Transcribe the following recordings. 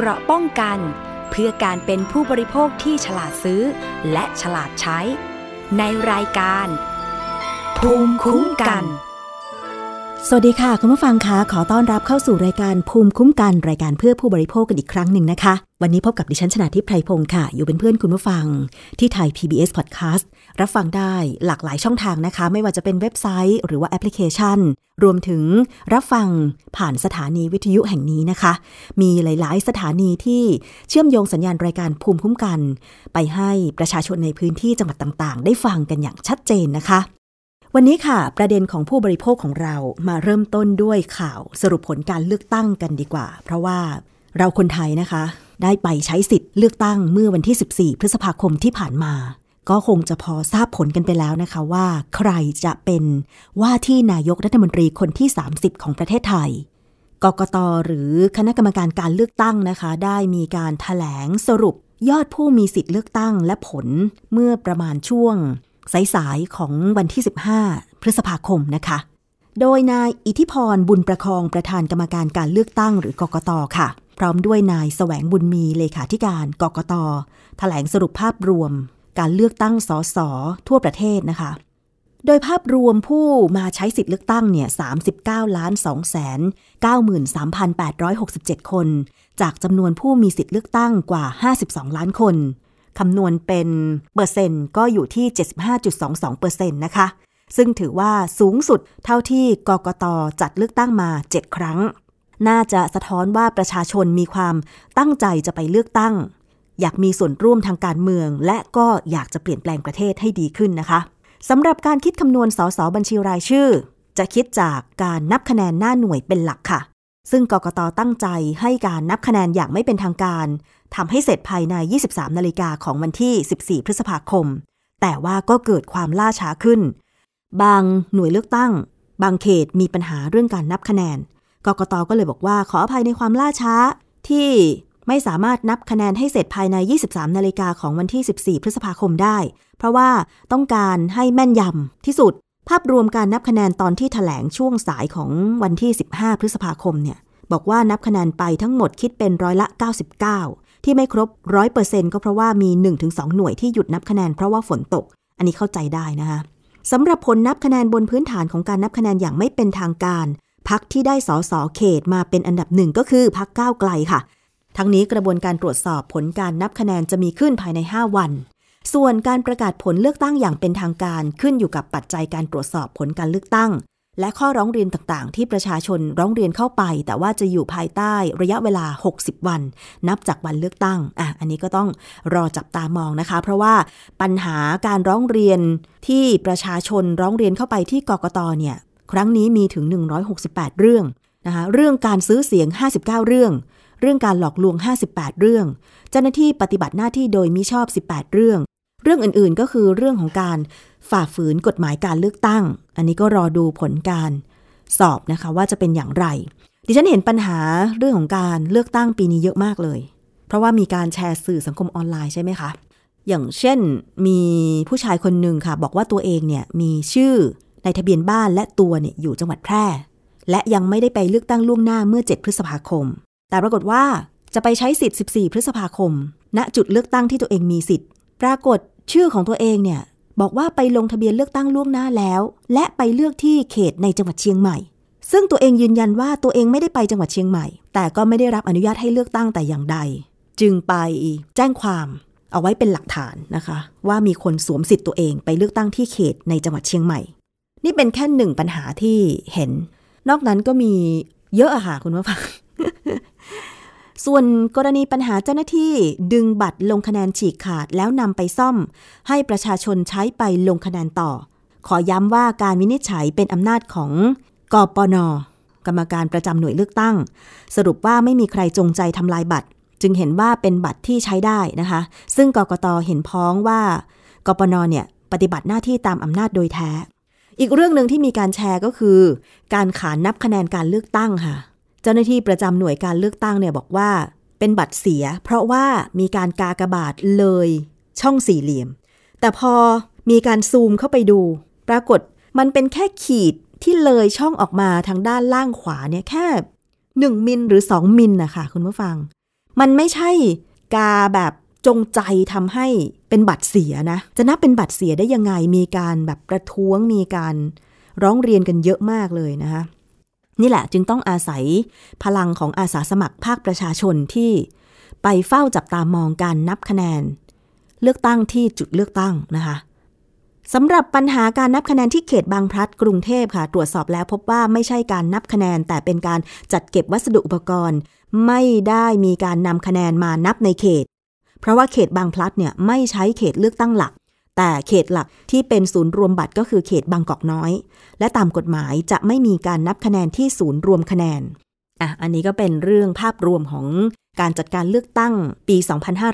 เกราะป้องกัน เพื่อการเป็นผู้บริโภคที่ฉลาดซื้อ และฉลาดใช้ ในรายการ ภูมิคุ้มกัน สวัสดีค่ะ คุณผู้ฟังคะขอต้อนรับเข้าสู่รายการภูมิคุ้มกัน รายการเพื่อผู้บริโภคกันอีกครั้งหนึ่งนะคะ วันนี้พบกับดิฉันชนะทิพไพรพงศ์ค่ะ อยู่เป็นเพื่อนคุณผู้ฟัง ที่ไทย PBS Podcast รับฟังได้หลากหลายช่องทางนะคะ ไม่ว่าจะเป็นเว็บไซต์ หรือว่าแอปพลิเคชัน รวมถึงรับฟังผ่านสถานีวิทยุแห่งนี้นะคะ มีหลาย ๆ สถานีที่เชื่อมโยงสัญญาณรายการภูมิคุ้มกัน ไปให้ประชาชนในพื้นที่จังหวัดต่าง ๆ ได้ฟังกันอย่างชัดเจนนะคะวันนี้ค่ะ ประเด็นของผู้บริโภคของเรามาเริ่มต้นด้วยข่าวสรุปผลการเลือกตั้งกันดีกว่า เพราะว่าเราคนไทยนะคะ ได้ไปใช้สิทธิ์เลือกตั้งเมื่อวันที่ 14 พฤษภาคมที่ผ่านมา ก็คงจะพอทราบผลกันไปแล้วนะคะว่า ใครจะเป็นว่าที่นายกรัฐมนตรีคนที่ 30 ของประเทศไทยกกตหรือคณะกรรมการการเลือกตั้งนะคะ ได้มีการถแถลงสรุปยอดผู้มีสิทธิ์เลือกตั้งและผลเมื่อประมาณช่วงสายๆของวันที่ 15 พฤษภาคมนะคะ โดยนายอิทธิพรบุญประคองประธานกรรมการการเลือกตั้งหรือกกตค่ะ พร้อมด้วยนายแสวงบุญมีเลขาธิการกกตแถลงสรุปภาพรวม การเลือกตั้งสสทั่วประเทศนะคะ โดยภาพรวมผู้มาใช้สิทธิ์เลือกตั้งเนี่ย39ล้าน2แสน93,867 คน จากจำนวนผู้มีสิทธิ์เลือกตั้งกว่า 52 ล้านคนคำนวณเป็นเปอร์เซ็นต์ก็อยู่ที่ 75.22เปอร์เซ็นต์นะคะ ซึ่งถือว่าสูงสุดเท่าที่กกตจัดเลือกตั้งมา 7 ครั้ง น่าจะสะท้อนว่าประชาชนมีความตั้งใจจะไปเลือกตั้ง อยากมีส่วนร่วมทางการเมือง และก็อยากจะเปลี่ยนแปลงประเทศให้ดีขึ้นนะคะสำหรับการคิดคำนวณสสบัญชีรายชื่อ จะคิดจากการนับคะแนนหน้าหน่วยเป็นหลักค่ะ ซึ่งกกตตั้งใจให้การนับคะแนนอย่างไม่เป็นทางการทำให้เสร็จภายใน 23 นาฬิกาของวันที่ 14 พฤษภาคม แต่ว่าก็เกิดความล่าช้าขึ้น บางหน่วยเลือกตั้ง บางเขตมีปัญหาเรื่องการนับคะแนน กกตก็เลยบอกว่าขออภัยในความล่าช้าที่ ไม่สามารถนับคะแนนให้เสร็จภายใน 23 นาฬิกาของวันที่ 14 พฤษภาคมได้ เพราะว่าต้องการให้แม่นยำที่สุด ภาพรวมการนับคะแนนตอนที่ถแถลงช่วงสายของวันที่ 15 พฤษภาคมเนี่ย บอกว่านับคะแนนไปทั้งหมดคิดเป็นร้อยละ 99 ที่ไม่ครบ 100%ก็เพราะว่ามี 1-2 หน่วยที่หยุดนับคะแนนเพราะว่าฝนตก อันนี้เข้าใจได้นะคะสำหรับผลนับคะแนนบนพื้นฐานของการนับคะแนนอย่างไม่เป็นทางการพักที่ได้สอสอเขตมาเป็นอันดับหนึ่งก็คือพักก้าวไกลค่ะ ทั้งนี้กระบวนการตรวจสอบผลการนับคะแนนจะมีขึ้นภายใน 5 วัน ส่วนการประกาศผลเลือกตั้งอย่างเป็นทางการขึ้นอยู่กับปัจจัยการตรวจสอบผลการเลือกตั้ง และข้อร้องเรียนต่างๆ ที่ประชาชนร้องเรียนเข้าไป แต่ว่าจะอยู่ภายใต้ระยะเวลา 60 วัน นับจากวันเลือกตั้งอะอันนี้ก็ต้องรอจับตามองนะคะ เพราะว่าปัญหาการร้องเรียนที่ประชาชนร้องเรียนเข้าไปที่กกตเนี่ยครั้งนี้มีถึง 168 เรื่องนะคะเรื่องการซื้อเสียง 59 เรื่อง เรื่องการหลอกลวง 58 เรื่อง เจ้าหน้าที่ปฏิบัติหน้าที่โดยมิชอบ 18 เรื่อง เรื่องอื่นๆก็คือเรื่องของการฝ่าฝืนกฎหมายการเลือกตั้ง อันนี้ก็รอดูผลการสอบนะคะว่าจะเป็นอย่างไร ดิฉันเห็นปัญหาเรื่องของการเลือกตั้งปีนี้เยอะมากเลย เพราะว่ามีการแชร์สื่อสังคมออนไลน์ใช่ไหมคะ อย่างเช่นมีผู้ชายคนหนึ่งค่ะ บอกว่าตัวเองเนี่ยมีชื่อในทะเบียนบ้านและตัวเนี่ยอยู่จังหวัดแพร่ และยังไม่ได้ไปเลือกตั้งล่วงหน้าเมื่อ 7 พฤษภาคม แต่ปรากฏว่าจะไปใช้สิทธิ์ 14 พฤษภาคม ณ จุดเลือกตั้งที่ตัวเองมีสิทธิ์ ปรากฏชื่อของตัวเองเนี่ยบอกว่าไปลงทะเบียนเลือกตั้งล่วงหน้าแล้ว และไปเลือกที่เขตในจังหวัดเชียงใหม่ ซึ่งตัวเองยืนยันว่าตัวเองไม่ได้ไปจังหวัดเชียงใหม่ แต่ก็ไม่ได้รับอนุญาตให้เลือกตั้งแต่อย่างใด จึงไปแจ้งความเอาไว้เป็นหลักฐานนะคะ ว่ามีคนสวมสิทธิ์ตัวเองไปเลือกตั้งที่เขตในจังหวัดเชียงใหม่ นี่เป็นแค่หนึ่งปัญหาที่เห็น นอกนั้นก็มีเยอะอะค่ะคุณผู้ฟัง ส่วนกรณีปัญหาเจ้าหน้าที่ดึงบัตรลงคะแนนฉีกขาดแล้วนำไปซ่อม ให้ประชาชนใช้ไปลงคะแนนต่อ ขอย้ำว่าการวินิจฉัยเป็นอำนาจของกปนกรรมการประจำหน่วยเลือกตั้ง สรุปว่าไม่มีใครจงใจทำลายบัตร จึงเห็นว่าเป็นบัตรที่ใช้ได้นะคะ ซึ่งกกตเห็นพ้องว่ากปนเนี่ยปฏิบัติหน้าที่ตามอำนาจโดยแท้ อีกเรื่องหนึ่งที่มีการแชร์ก็คือ การขานนับคะแนนการเลือกตั้งค่ะ จ้าหน้าที่ประจำหน่วยการเลือกตั้งเนี่ยบอกว่า เป็นบัตรเสีย เพราะว่ามีการกากบาทเลยช่องสี่เหลี่ยม แต่พอมีการซูมเข้าไปดู ปรากฏมันเป็นแค่ขีดที่เลยช่องออกมาทางด้านล่างขวาเนี่ยแค่ 1 มิลหรือ 2 มิลนะคะคุณผู้ฟัง มันไม่ใช่กาแบบจงใจทำให้เป็นบัตรเสียนะ จะนับเป็นบัตรเสียได้ยังไงมีการแบบประท้วงมีการร้องเรียนกันเยอะมากเลยนะคะ นี่แหละจึงต้องอาศัยพลังของอาสาสมัครภาคประชาชนที่ไปเฝ้าจับตามองการนับคะแนน เลือกตั้งที่จุดเลือกตั้งนะคะสำหรับปัญหาการนับคะแนนที่เขตบางพลัดกรุงเทพค่ะ ตรวจสอบแล้วพบว่าไม่ใช่การนับคะแนน แต่เป็นการจัดเก็บวัสดุอุปกรณ์ ไม่ได้มีการนำคะแนนมานับในเขต เพราะว่าเขตบางพลัดเนี่ยไม่ใช้เขตเลือกตั้งหลัก แต่เขตหลักที่เป็นศูนย์รวมบัตรก็คือเขตบางกอกน้อย และตามกฎหมายจะไม่มีการนับคะแนนที่ศูนย์รวมคะแนนอะอันนี้ก็เป็นเรื่องภาพรวมของการจัดการเลือกตั้งปี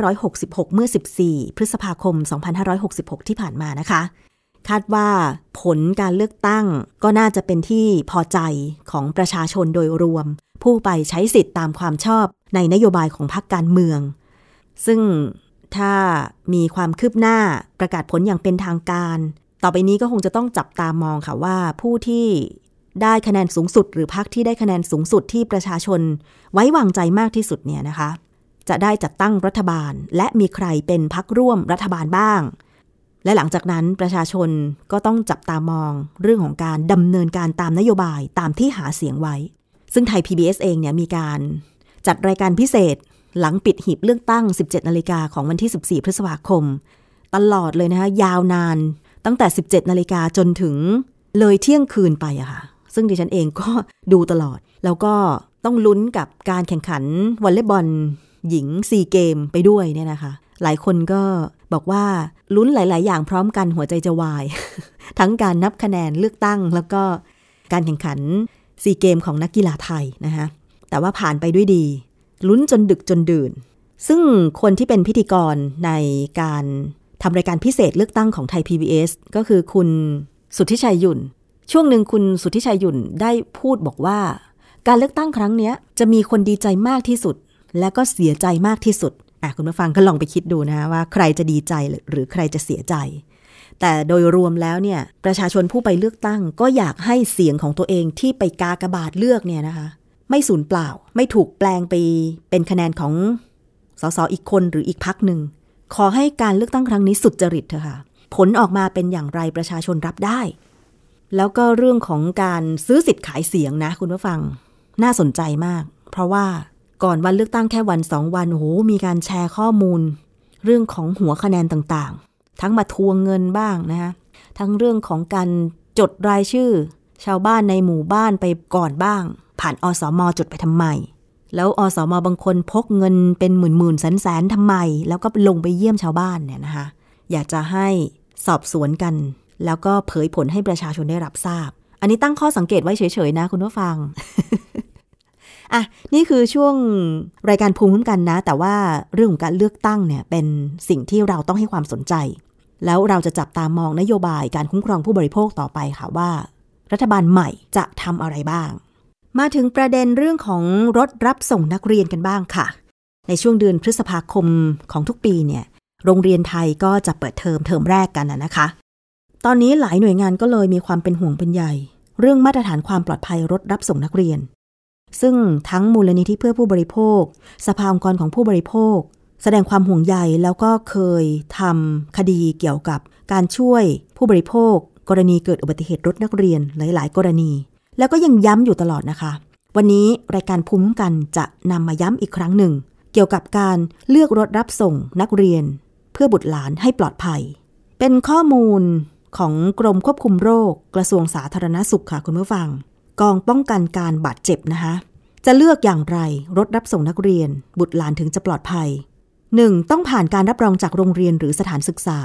2566 เมื่อ 14 พฤษภาคม 2566 ที่ผ่านมานะคะ คาดว่าผลการเลือกตั้งก็น่าจะเป็นที่พอใจของประชาชนโดยรวม ผู้ไปใช้สิทธิ์ตามความชอบในนโยบายของพรรคการเมือง ซึ่ง ถ้ามีความคืบหน้าประกาศผลอย่างเป็นทางการ ต่อไปนี้ก็คงจะต้องจับตามองค่ะว่าผู้ที่ได้คะแนนสูงสุด หรือพรรคที่ได้คะแนนสูงสุดที่ประชาชน ไว้วางใจมากที่สุดเนี่ยนะคะ จะได้จัดตั้งรัฐบาล และมีใครเป็นพรรคร่วมรัฐบาลบ้าง และหลังจากนั้นประชาชนก็ต้องจับตามองเรื่องของการดำเนินการตามนโยบายตามที่หาเสียงไว้ ซึ่งไทย PBS เองเนี่ยมีการจัดรายการพิเศษ หลังปิดหีบเลือกตั้ง 17 นาฬิกาของวันที่ 14 พฤษภาคม ตลอดเลยนะคะยาวนานตั้งแต่ 17 นาฬิกาจนถึงเลยเที่ยงคืนไปอะค่ะ ซึ่งดิฉันเองก็ดูตลอด แล้วก็ต้องลุ้นกับการแข่งขันวอลเลย์บอล หญิงซีเกมไปด้วยเนี่ยนะคะ หลายคนก็บอกว่าลุ้นหลาย ๆ อย่างพร้อมกันหัวใจจะวาย ทั้งการนับคะแนนเลือกตั้ง แล้วก็การแข่งขันซีเกมของนักกีฬาไทยนะคะแต่ว่าผ่านไปด้วยดี ลุ้นจนดึกจนดื่น ซึ่งคนที่เป็นพิธีกรในการทำรายการพิเศษเลือกตั้งของไทย PBS ก็คือคุณสุทธิชัยยุ่น ช่วงหนึ่งคุณสุทธิชัยยุ่นได้พูดบอกว่า การเลือกตั้งครั้งนี้จะมีคนดีใจมากที่สุด และก็เสียใจมากที่สุดอะคุณผู้ฟังก็ลองไปคิดดูนะว่าใครจะดีใจหรือใครจะเสียใจ แต่โดยรวมแล้วเนี่ยประชาชนผู้ไปเลือกตั้ง ก็อยากให้เสียงของตัวเองที่ไปกากระบาดเลือกเนี่ยนะคะ ไม่สูญเปล่า ไม่ถูกแปลงไปเป็นคะแนนของสสอีกคนหรืออีกพักหนึ่ง ขอให้การเลือกตั้งครั้งนี้สุดจริตเถอะค่ะ ผลออกมาเป็นอย่างไรประชาชนรับได้ แล้วก็เรื่องของการซื้อสิทธิ์ขายเสียงนะคุณผู้ฟัง น่าสนใจมาก เพราะว่าก่อนวันเลือกตั้งแค่วันสองวันโอ้โหมีการแชร์ข้อมูล เรื่องของหัวคะแนนต่างๆ ทั้งมาทวงเงินบ้างนะคะทั้งเรื่องของการจดรายชื่อ ชาวบ้านในหมู่บ้านไปก่อนบ้าง ผ่านอสมจดไปทำไม แล้วอสมบางคนพกเงินเป็นหมื่นหมื่นแสนแสนทำไม แล้วก็ลงไปเยี่ยมชาวบ้านเนี่ยนะคะอยากจะให้สอบสวนกัน แล้วก็เผยผลให้ประชาชนได้รับทราบ อันนี้ตั้งข้อสังเกตไว้เฉยๆนะคุณผู้ฟังอะนี่คือช่วงรายการภูมิคุ้มกันนะ แต่ว่าเรื่องของการเลือกตั้งเนี่ยเป็นสิ่งที่เราต้องให้ความสนใจ แล้วเราจะจับตามองนโยบายการคุ้มครองผู้บริโภคต่อไปค่ะว่า รัฐบาลใหม่จะทำอะไรบ้าง มาถึงประเด็นเรื่องของรถรับส่งนักเรียนกันบ้างค่ะ ในช่วงเดือนพฤษภาคมของทุกปีเนี่ยโรงเรียนไทยก็จะเปิดเทอมเทอมแรกกันนะคะ ตอนนี้หลายหน่วยงานก็เลยมีความเป็นห่วงเป็นใหญ่เรื่องมาตรฐานความปลอดภัยรถรับส่งนักเรียน ซึ่งทั้งมูลนิธิเพื่อผู้บริโภค สภาองค์กรของผู้บริโภค แสดงความห่วงใยแล้วก็เคยทำคดีเกี่ยวกับการช่วยผู้บริโภค กรณีเกิดอุบัติเหตุรถนักเรียนหลาย ๆ กรณี แล้วก็ยังย้ำอยู่ตลอดนะคะ วันนี้รายการภูมิกันจะนำมาย้ำอีกครั้งหนึ่ง เกี่ยวกับการเลือกรถรับส่งนักเรียน เพื่อบุตรหลานให้ปลอดภัย เป็นข้อมูลของกรมควบคุมโรค กระทรวงสาธารณสุขค่ะคุณผู้ฟัง กองป้องกันการบาดเจ็บนะคะ จะเลือกอย่างไรรถรับส่งนักเรียน บุตรหลานถึงจะปลอดภัย 1. ต้องผ่านการรับรองจากโรงเรียนหรือสถานศึกษา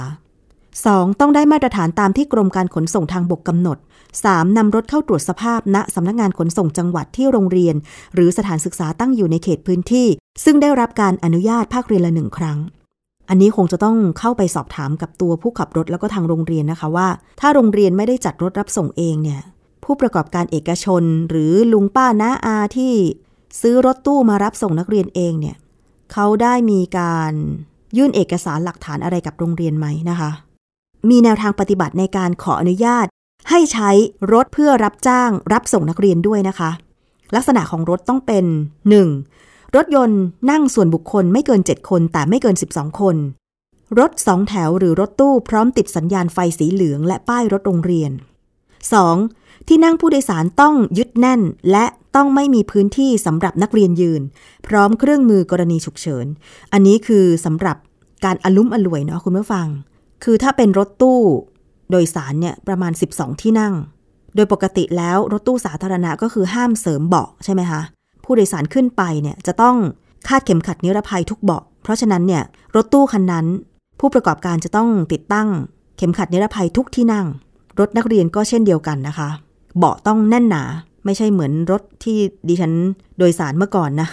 2. ต้องได้มาตรฐานตามที่กรมการขนส่งทางบกกำหนด 3. นำรถเข้าตรวจสภาพณสำนักงงานขนส่งจังหวัดที่โรงเรียน หรือสถานศึกษาตั้งอยู่ในเขตพื้นที่ ซึ่งได้รับการอนุญาตภาคเรียนละหนึ่งครั้ง อันนี้คงจะต้องเข้าไปสอบถามกับตัวผู้ขับรถแล้วก็ทางโรงเรียนนะคะว่า ถ้าโรงเรียนไม่ได้จัดรถรับส่งเองเนี่ย ผู้ประกอบการเอกชน หรือลุงป้าน้าอาที่ซื้อรถตู้มารับส่งนักเรียนเองเนี่ยเขาได้มีการยื่นเอกสารหลักฐานอะไรกับโรงเรียนไหมนะคะ มีแนวทางปฏิบัติในการขออนุญาต ให้ใช้รถเพื่อรับจ้างรับส่งนักเรียนด้วยนะคะ ลักษณะของรถต้องเป็น 1. รถยนต์นั่งส่วนบุคคลไม่เกิน 7 คนแต่ไม่เกิน 12 คน รถสองแถวหรือรถตู้พร้อมติดสัญญาณไฟสีเหลืองและป้ายรถโรงเรียน 2. ที่นั่งผู้โดยสารต้องยึดแน่นและต้องไม่มีพื้นที่สำหรับนักเรียนยืน พร้อมเครื่องมือกรณีฉุกเฉิน อันนี้คือสำหรับการอลุ้มอล่วยเนาะคุณผู้ฟัง คือถ้าเป็นรถตู้โดยสารเนี่ยประมาณ 12 ที่นั่ง โดยปกติแล้วรถตู้สาธารณะก็คือห้ามเสริมเบาะใช่ไหมคะ ผู้โดยสารขึ้นไปเนี่ยจะต้องคาดเข็มขัดนิรภัยทุกเบาะ เพราะฉะนั้นเนี่ยรถตู้คันนั้น ผู้ประกอบการจะต้องติดตั้ง เข็มขัดนิรภัยทุกที่นั่ง รถนักเรียนก็เช่นเดียวกันนะคะ เบาะต้องแน่นหนา ไม่ใช่เหมือนรถที่ดิฉันโดยสารเมื่อก่อนนะ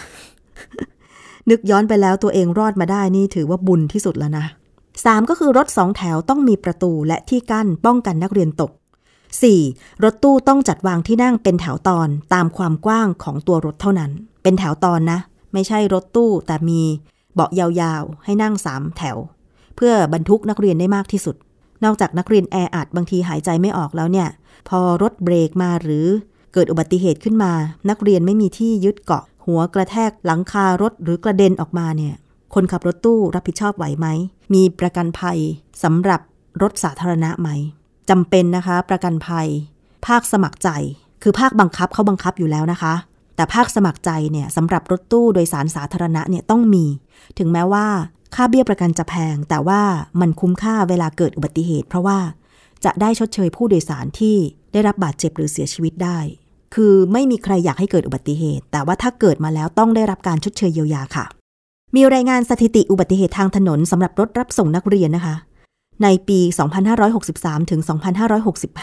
นึกย้อนไปแล้วตัวเองรอดมาได้นี่ถือว่าบุญที่สุดแล้วนะ 3. ก็คือรถสองแถวต้องมีประตูและที่กั้นป้องกันนักเรียนตก 4. รถตู้ต้องจัดวางที่นั่งเป็นแถวตอนตามความกว้างของตัวรถเท่านั้น เป็นแถวตอนนะ ไม่ใช่รถตู้แต่มีเบาะยาวๆ ให้นั่ง 3 แถว เพื่อบรรทุกนักเรียนได้มากที่สุด นอกจากนักเรียนแออัดบางทีหายใจไม่ออกแล้วเนี่ย พอรถเบรกมาหรือเกิดอุบัติเหตุขึ้นมานักเรียนไม่มีที่ยึดเกาะ หัวกระแทกหลังคารถหรือกระเด็นออกมาเนี่ย คนขับรถตู้รับผิดชอบไหวไหม มีประกันภัยสำหรับรถสาธารณะไหมจำเป็นนะคะ ประกันภัย ภาคสมัครใจ คือภาคบังคับเขาบังคับอยู่แล้วนะคะ แต่ภาคสมัครใจเนี่ยสำหรับรถตู้โดยสารสาธารณะเนี่ยต้องมี ถึงแม้ว่าค่าเบี้ยประกันจะแพง แต่ว่ามันคุ้มค่าเวลาเกิดอุบัติเหตุ เพราะว่าจะได้ชดเชยผู้โดยสารที่ได้รับบาดเจ็บหรือเสียชีวิตได้ คือไม่มีใครอยากให้เกิดอุบัติเหตุ แต่ว่าถ้าเกิดมาแล้วต้องได้รับการชดเชยเยียวยาค่ะ มีรายงานสถิติอุบัติเหตุทางถนนสำหรับรถรับส่งนักเรียนนะคะ ในปี 2563 ถึง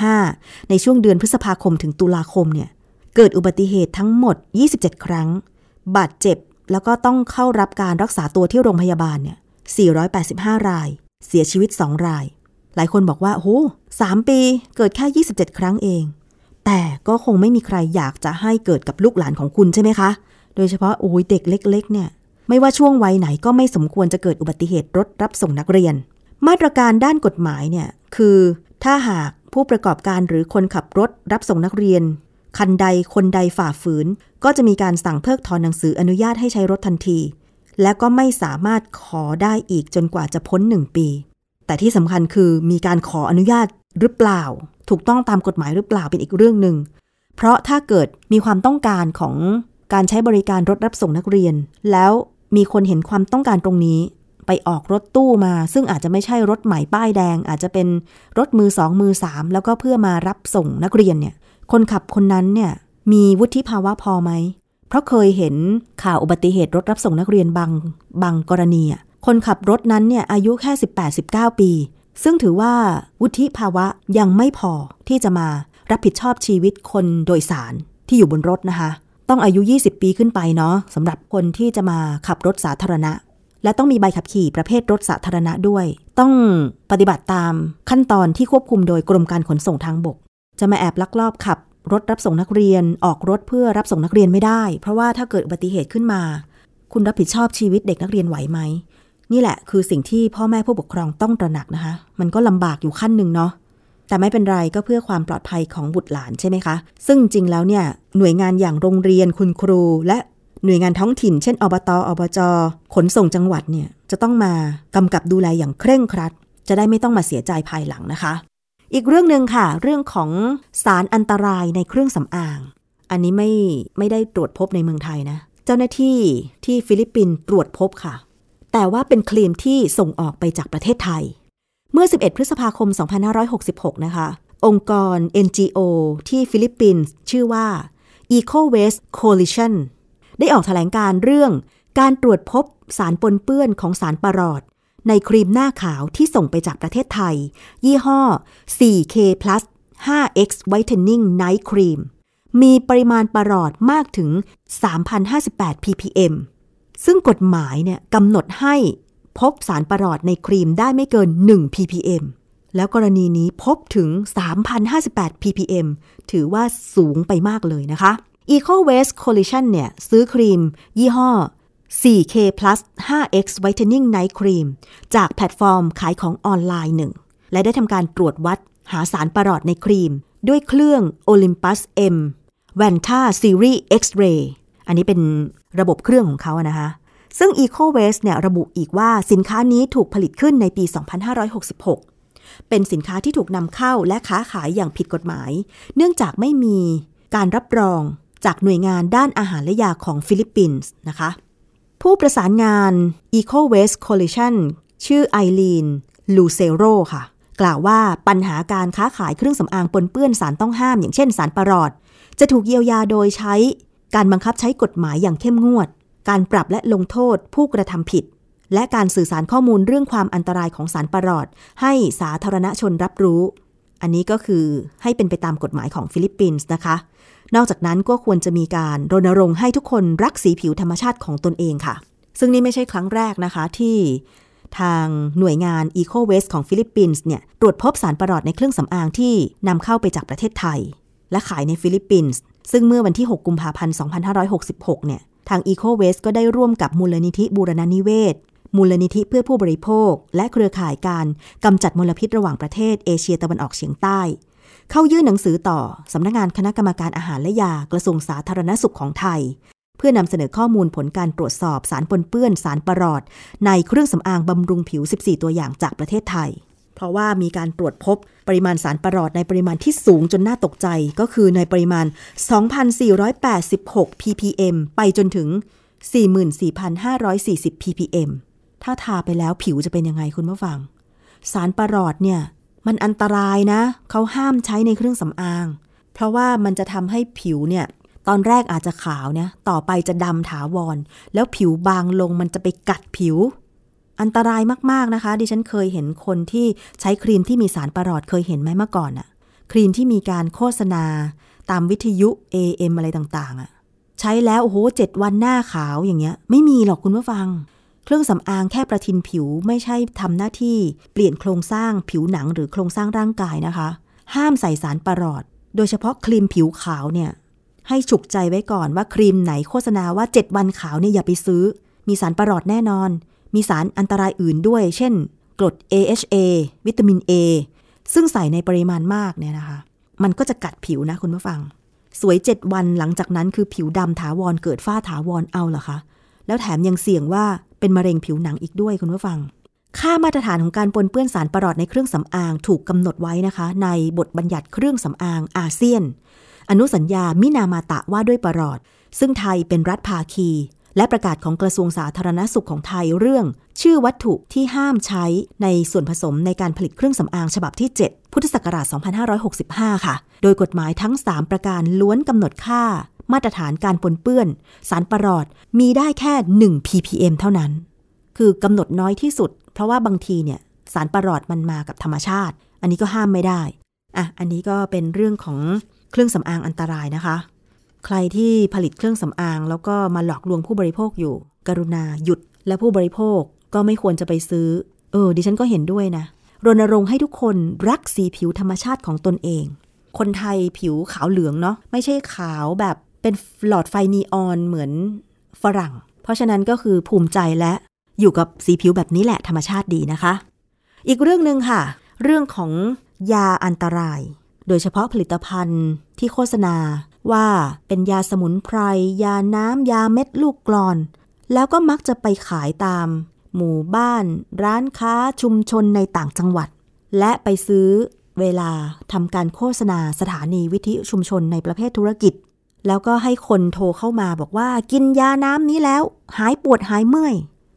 2565 ในช่วงเดือนพฤษภาคมถึงตุลาคมเนี่ย เกิดอุบัติเหตุทั้งหมด 27 ครั้ง บาดเจ็บแล้วก็ต้องเข้ารับการรักษาตัวที่โรงพยาบาลเนี่ย 485 ราย เสียชีวิต 2 ราย หลายคนบอกว่า โอ้โห3ปีเกิดแค่ 27 ครั้งเอง แต่ก็คงไม่มีใครอยากจะให้เกิดกับลูกหลานของคุณใช่ไหมคะ โดยเฉพาะโอ้ยเด็กเล็ก ๆ เนี่ย ไม่ว่าช่วงวัยไหนก็ไม่สมควรจะเกิดอุบัติเหตุรถรับส่งนักเรียน มาตรการด้านกฎหมายเนี่ยคือถ้าหากผู้ประกอบการหรือคนขับรถรับส่งนักเรียน คันใดคนใดฝ่าฝืน ก็จะมีการสั่งเพิกถอนหนังสืออนุญาตให้ใช้รถทันที และก็ไม่สามารถขอได้อีกจนกว่าจะพ้นหนึ่งปี แต่ที่สำคัญคือมีการขออนุญาตหรือเปล่า ถูกต้องตามกฎหมายหรือเปล่าเป็นอีกเรื่องหนึ่งเพราะถ้าเกิดมีความต้องการของการใช้บริการรถรับส่งนักเรียน แล้ว มีคนเห็นความต้องการตรงนี้ ไปออกรถตู้มา ซึ่งอาจจะไม่ใช่รถใหม่ป้ายแดง อาจจะเป็นรถมือสองมือสามแล้วก็เพื่อมารับส่งนักเรียนเนี่ย คนขับคนนั้นเนี่ยมีวุฒิภาวะพอไหม เพราะเคยเห็นข่าวอุบัติเหตุรถรับส่งนักเรียนบางบางกรณีอะคนขับรถนั้นเนี่ยอายุแค่ 18-19 ปี ซึ่งถือว่าวุฒิภาวะยังไม่พอที่จะมารับผิดชอบชีวิตคนโดยสารที่อยู่บนรถนะคะ ต้องอายุ 20 ปีขึ้นไปเนาะสำหรับคนที่จะมาขับรถสาธารณะ และต้องมีใบขับขี่ประเภทรถสาธารณะด้วย ต้องปฏิบัติตามขั้นตอนที่ควบคุมโดยกรมการขนส่งทางบก จะมาแอบลักลอบขับรถรับส่งนักเรียนออกรถเพื่อรับส่งนักเรียนไม่ได้ เพราะว่าถ้าเกิดอุบัติเหตุขึ้นมา คุณรับผิดชอบชีวิตเด็กนักเรียนไหวไหมนี่แหละคือสิ่งที่พ่อแม่ผู้ปกครองต้องตระหนักนะคะ มันก็ลำบากอยู่ขั้นหนึ่งเนาะ แต่ไม่เป็นไรก็เพื่อความปลอดภัยของบุตรหลานใช่ไหมคะ ซึ่งจริงแล้วเนี่ยหน่วยงานอย่างโรงเรียนคุณครู และหน่วยงานท้องถิ่น เช่นอบต. อบจ. ขนส่งจังหวัดเนี่ยจะต้องมากำกับดูแลอย่างเคร่งครัด จะได้ไม่ต้องมาเสียใจภายหลังนะคะ อีกเรื่องหนึ่งค่ะ เรื่องของสารอันตรายในเครื่องสำอาง อันนี้ไม่ไม่ได้ตรวจพบในเมืองไทยนะ เจ้าหน้าที่ที่ฟิลิปปินส์ตรวจพบค่ะ แต่ว่าเป็นครีมที่ส่งออกไปจากประเทศไทย เมื่อ 11 พฤษภาคม 2566 นะคะ องค์กร NGO ที่ฟิลิปปินส์ชื่อว่า Eco Waste Coalition ได้ออกแถลงการเรื่องการตรวจพบสารปนเปื้อนของสารปรอด ในครีมหน้าขาวที่ส่งไปจากประเทศไทย ยี่ห้อ 4K Plus 5X Whitening Night Cream มีปริมาณปรอดมากถึง 3,058 ppm ซึ่งกฎหมายเนี่ยกำหนดให้ พบสารปรอดในครีมได้ไม่เกิน 1 ppm แล้วกรณีนี้พบถึง 3,058 ppm ถือว่าสูงไปมากเลยนะคะ Eco Waste Coalition เนี่ย ซื้อครีม ยี่ห้อ 4K Plus 5X Whitening Night Cream จากแพลตฟอร์มขายของออนไลน์หนึ่ง และได้ทำการตรวจวัดหาสารประหลอดในครีม ด้วยเครื่อง Olympus M Vanta Series X-ray อันนี้เป็นระบบเครื่องของเขานะคะ ซึ่ง Eco Waste เนี่ยระบุอีกว่าสินค้านี้ถูกผลิตขึ้นในปี 2566 เป็นสินค้าที่ถูกนำเข้าและค้าขายอย่างผิดกฎหมาย เนื่องจากไม่มีการรับรองจากหน่วยงานด้านอาหารและยาของฟิลิปปินส์นะคะ ผู้ประสานงาน Eco Waste Coalition ชื่อไอรีนลูเซโรค่ะ กล่าวว่าปัญหาการค้าขายเครื่องสำอางปนเปื้อนสารต้องห้าม อย่างเช่นสารปรอด จะถูกเยียวยาโดยใช้การบังคับใช้กฎหมายอย่างเข้มงวด การปรับและลงโทษผู้กระทำผิด และการสื่อสารข้อมูลเรื่องความอันตรายของสารปรอด ให้สาธารณชนรับรู้ อันนี้ก็คือให้เป็นไปตามกฎหมายของฟิลิปปินส์นะคะ นอกจากนั้นก็ควรจะมีการรณรงค์ให้ทุกคนรักสีผิวธรรมชาติของตนเองค่ะ ซึ่งนี่ไม่ใช่ครั้งแรกนะคะที่ทางหน่วยงาน Eco Waste ของฟิลิปปินส์เนี่ยตรวจพบสารประหลอดในเครื่องสำอางที่นำเข้าไปจากประเทศไทย และขายในฟิลิปปินส์ซึ่งเมื่อวันที่ 6 กุมภาพันธ์ 2566 เนี่ย ทาง Eco w a s t ก็ได้ร่วมกับมูลนิธิบูรณนิเวศ มูลนิธิเพื่อผู้บริโภค และเครือข่ายการกำจัดมลพิษระหว่างประเทศเอเชียตะวันออกเฉียงใต้ เข้ายื่นหนังสือต่อสำนักงานคณะกรรมการอาหารและยากระทรวงสาธารณสุขของไทย เพื่อนำเสนอข้อมูลผลการตรวจสอบสารปนเปื้อนสารประหลอด ในเครื่องสำอางบำรุงผิว 14 ตัวอย่างจากประเทศไทย เพราะว่ามีการตรวจพบปริมาณสารประหลอดในปริมาณที่สูงจนน่าตกใจ ก็คือในปริมาณ 2,486 ppm ไปจนถึง 44,540 ppm ถ้าทาไปแล้วผิวจะเป็นยังไงคุณผู้ฟัง สารประหลอดเนี่ย มันอันตรายนะ เขาห้ามใช้ในเครื่องสำอาง เพราะว่ามันจะทำให้ผิวเนี่ย ตอนแรกอาจจะขาวเนี่ยต่อไปจะดำถาวร แล้วผิวบางลงมันจะไปกัดผิว อันตรายมากๆนะคะ ดิฉันเคยเห็นคนที่ใช้ครีมที่มีสารประหลอดเคยเห็นไหมเมื่อก่อนอะครีมที่มีการโฆษณา ตามวิทยุ AM อะไรต่างๆอะใช้แล้วโอ้โหเจ็ดวันหน้าขาวอย่างเงี้ย ไม่มีหรอกคุณผู้ฟัง เครื่องสำอางแค่ประทินผิวไม่ใช่ทำหน้าที่เปลี่ยนโครงสร้างผิวหนังหรือโครงสร้างร่างกายนะคะ ห้ามใส่สารประหลอด โดยเฉพาะครีมผิวขาวเนี่ยให้ฉุกใจไว้ก่อนว่าครีมไหนโฆษณาว่า 7 วันขาวเนี่ยอย่าไปซื้อ มีสารประหลอดแน่นอน มีสารอันตรายอื่นด้วย เช่น กรด AHA วิตามิน A ซึ่งใส่ในปริมาณมากเนี่ยนะคะ มันก็จะกัดผิวนะคุณผู้ฟัง สวย 7 วันหลังจากนั้นคือผิวดำถาวรเกิดฝ้าถาวรเอาเหรอคะ แล้วแถมยังเสี่ยงว่าเป็นมะเร็งผิวหนังอีกด้วยคุณผู้ฟัง ค่ามาตรฐานของการปนเปื้อนสารประหลอดในเครื่องสำอางถูกกำหนดไว้นะคะ ในบทบัญญัติเครื่องสำอางอาเซียน อนุสัญญามินามาตะว่าด้วยประหลอด ซึ่งไทยเป็นรัฐภาคี และประกาศของกระทรวงสาธารณสุขของไทยเรื่อง ชื่อวัตถุที่ห้ามใช้ในส่วนผสมในการผลิตเครื่องสำอางฉบับที่ 7 พุทธศักราช 2565 ค่ะ โดยกฎหมายทั้ง 3 ประการล้วนกำหนดค่า มาตรฐานการปนเปื้อน สารประหลอดมีได้แค่ 1 ppm เท่านั้น คือกำหนดน้อยที่สุด เพราะว่าบางทีเนี่ยสารประหลอดมันมากับธรรมชาติ อันนี้ก็ห้ามไม่ได้อะอันนี้ก็เป็นเรื่องของเครื่องสำอางอันตรายนะคะ ใครที่ผลิตเครื่องสำอาง แล้วก็มาหลอกลวงผู้บริโภคอยู่ กรุณาหยุด และผู้บริโภคก็ไม่ควรจะไปซื้อ เออ ดิฉันก็เห็นด้วยนะ รณรงค์ให้ทุกคนรักสีผิวธรรมชาติของตนเอง คนไทยผิวขาวเหลืองเนาะ ไม่ใช่ขาวแบบเป็นหลอดไฟนีออนเหมือนฝรั่ง เพราะฉะนั้นก็คือภูมิใจและอยู่กับสีผิวแบบนี้แหละธรรมชาติดีนะคะ อีกเรื่องหนึ่งค่ะ เรื่องของยาอันตราย โดยเฉพาะผลิตภัณฑ์ที่โฆษณา ว่าเป็นยาสมุนไพร ยาน้ำยาเม็ดลูกกลอน แล้วก็มักจะไปขายตาม หมู่บ้าน ร้านค้าชุมชนในต่างจังหวัด และไปซื้อเวลาทำการโฆษณาสถานีวิทยุชุมชนในประเภทธุรกิจ แล้วก็ให้คนโทรเข้ามาบอกว่ากินยาน้ำนี้แล้ว หายปวดหายเมื่อย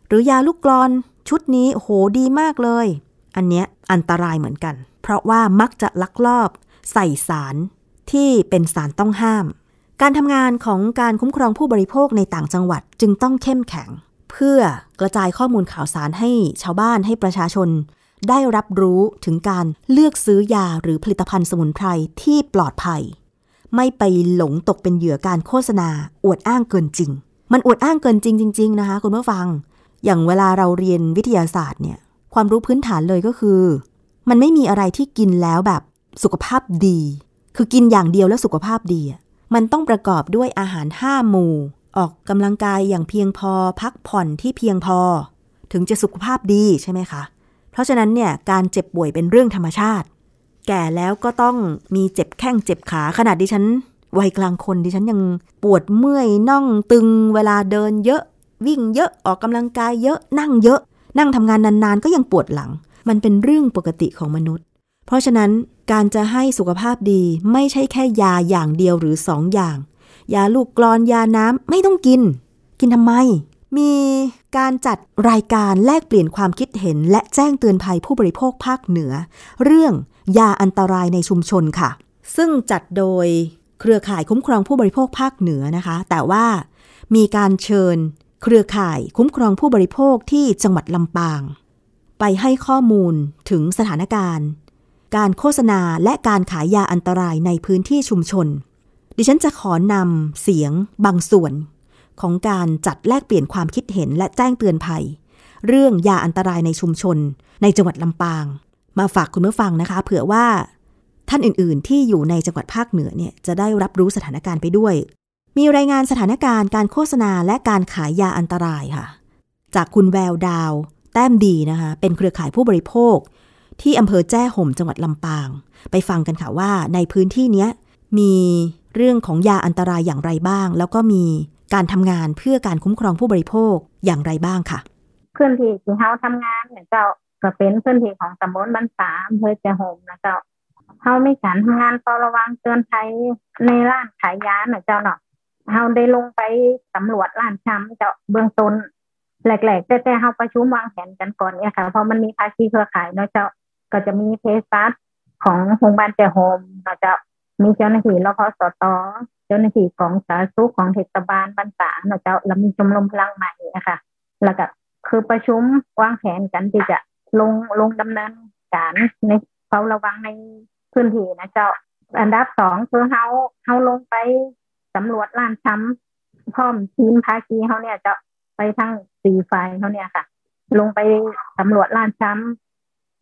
หรือยาลูกกลอน ชุดนี้โหดีมากเลย อันเนี้ยอันตรายเหมือนกัน เพราะว่ามักจะลักลอบใส่สาร ที่เป็นสารต้องห้าม การทำงานของการคุ้มครองผู้บริโภคในต่างจังหวัดจึงต้องเข้มแข็ง เพื่อกระจายข้อมูลข่าวสารให้ชาวบ้านให้ประชาชน ได้รับรู้ถึงการเลือกซื้อยาหรือผลิตภัณฑ์สมุนไพรที่ปลอดภัย ไม่ไปหลงตกเป็นเหยื่อการโฆษณา อวดอ้างเกินจริง มันอวดอ้างเกินจริงจริง ๆ นะคะคุณผู้ฟัง อย่างเวลาเราเรียนวิทยาศาสตร์เนี่ยความรู้พื้นฐานเลยก็คือ มันไม่มีอะไรที่กินแล้วแบบสุขภาพดี คือกินอย่างเดียวแล้วสุขภาพดี มันต้องประกอบด้วยอาหารห้าหมู่ ออกกำลังกายอย่างเพียงพอ พักผ่อนที่เพียงพอ ถึงจะสุขภาพดีใช่ไหมคะ เพราะฉะนั้นเนี่ยการเจ็บป่วยเป็นเรื่องธรรมชาติ แก่แล้วก็ต้องมีเจ็บแข้งเจ็บขาขนาดดิฉันวัยกลางคนดิฉันยังปวดเมื่อยน่องตึง เวลาเดินเยอะวิ่งเยอะออกกำลังกายเยอะนั่งเยอะ นั่งทำงานนานๆ ก็ยังปวดหลัง มันเป็นเรื่องปกติของมนุษย์ เพราะฉะนั้น การจะให้สุขภาพดีไม่ใช่แค่ยาอย่างเดียวหรือสองอย่าง ยาลูกกรอนยาน้ำไม่ต้องกิน กินทำไม มีการจัดรายการแลกเปลี่ยนความคิดเห็น และแจ้งเตือนภัยผู้บริโภคภาคเหนือ เรื่องยาอันตรายในชุมชนค่ะ ซึ่งจัดโดยเครือข่ายคุ้มครองผู้บริโภคภาคเหนือนะคะ แต่ว่ามีการเชิญ เครือข่ายคุ้มครองผู้บริโภคที่จังหวัดลำปาง ไปให้ข้อมูลถึงสถานการณ์ การโฆษณาและการขายยาอันตรายในพื้นที่ชุมชน ดิฉันจะขอนำเสียงบางส่วน ของการจัดแลกเปลี่ยนความคิดเห็นและแจ้งเตือนภัย เรื่องยาอันตรายในชุมชน ในจังหวัดลำปาง มาฝากคุณผู้ฟังนะคะ เผื่อว่า ท่านอื่น ๆ ที่อยู่ในจังหวัดภาคเหนือเนี่ยจะได้รับรู้สถานการณ์ไปด้วย มีรายงานสถานการณ์การโฆษณาและการขายยาอันตรายค่ะ จากคุณแววดาว แต้มดีนะคะ เป็นเครือข่ายผู้บริโภค ที่อำเภอแจ้ห่มจังหวัดลำปาง ไปฟังกันค่ะว่าในพื้นที่นี้มีเรื่องของยาอันตรายอย่างไรบ้าง แล้วก็มีการทำงานเพื่อการคุ้มครองผู้บริโภคอย่างไรบ้างค่ะ เพื้นที่ที่เขาทำงานเนี่ยเจ้าก็เป็นพื้นที่ของตำบลบ้านสาอำเภอแจ้ห่มนะเจ้าเขาไม่การทำงานเฝ้าระวังเตือนภัยในร้านขายยาเนี่ยเจ้าเนาะเราได้ลงไปสำรวจร้านชำเจ้าเบื้องต้นแหลกๆแต่แต่เราประชุมวางแผนกันก่อนเนี่ยค่ะเพราะมันมีภาคีเครือข่ายเนาะเจ้า ก็จะมีเพสัสของโรงพยาบาลแต่โฮมเราจะมีเจ้าหน้าที่รพสตเจ้าหน้าที่ของสาธารณสุขของเทศบาลบ้านตาเนาจะเจ้ามีชมรมพลังใหม่นะคะแล้วก็คือประชุมวางแผนกันที่จะลงลงดำเนินการในเฝ้าระวังในพื้นที่นะเจ้าอันดับสองคือเฮาเฮาลงไปสำรวจล้านช้ำพร้อมทีมภาคีเขาเนี่ยจะไปทั้งสี่ฝ่ายเขาเนี่ยค่ะ ลงไปสำรวจล้านช้ำ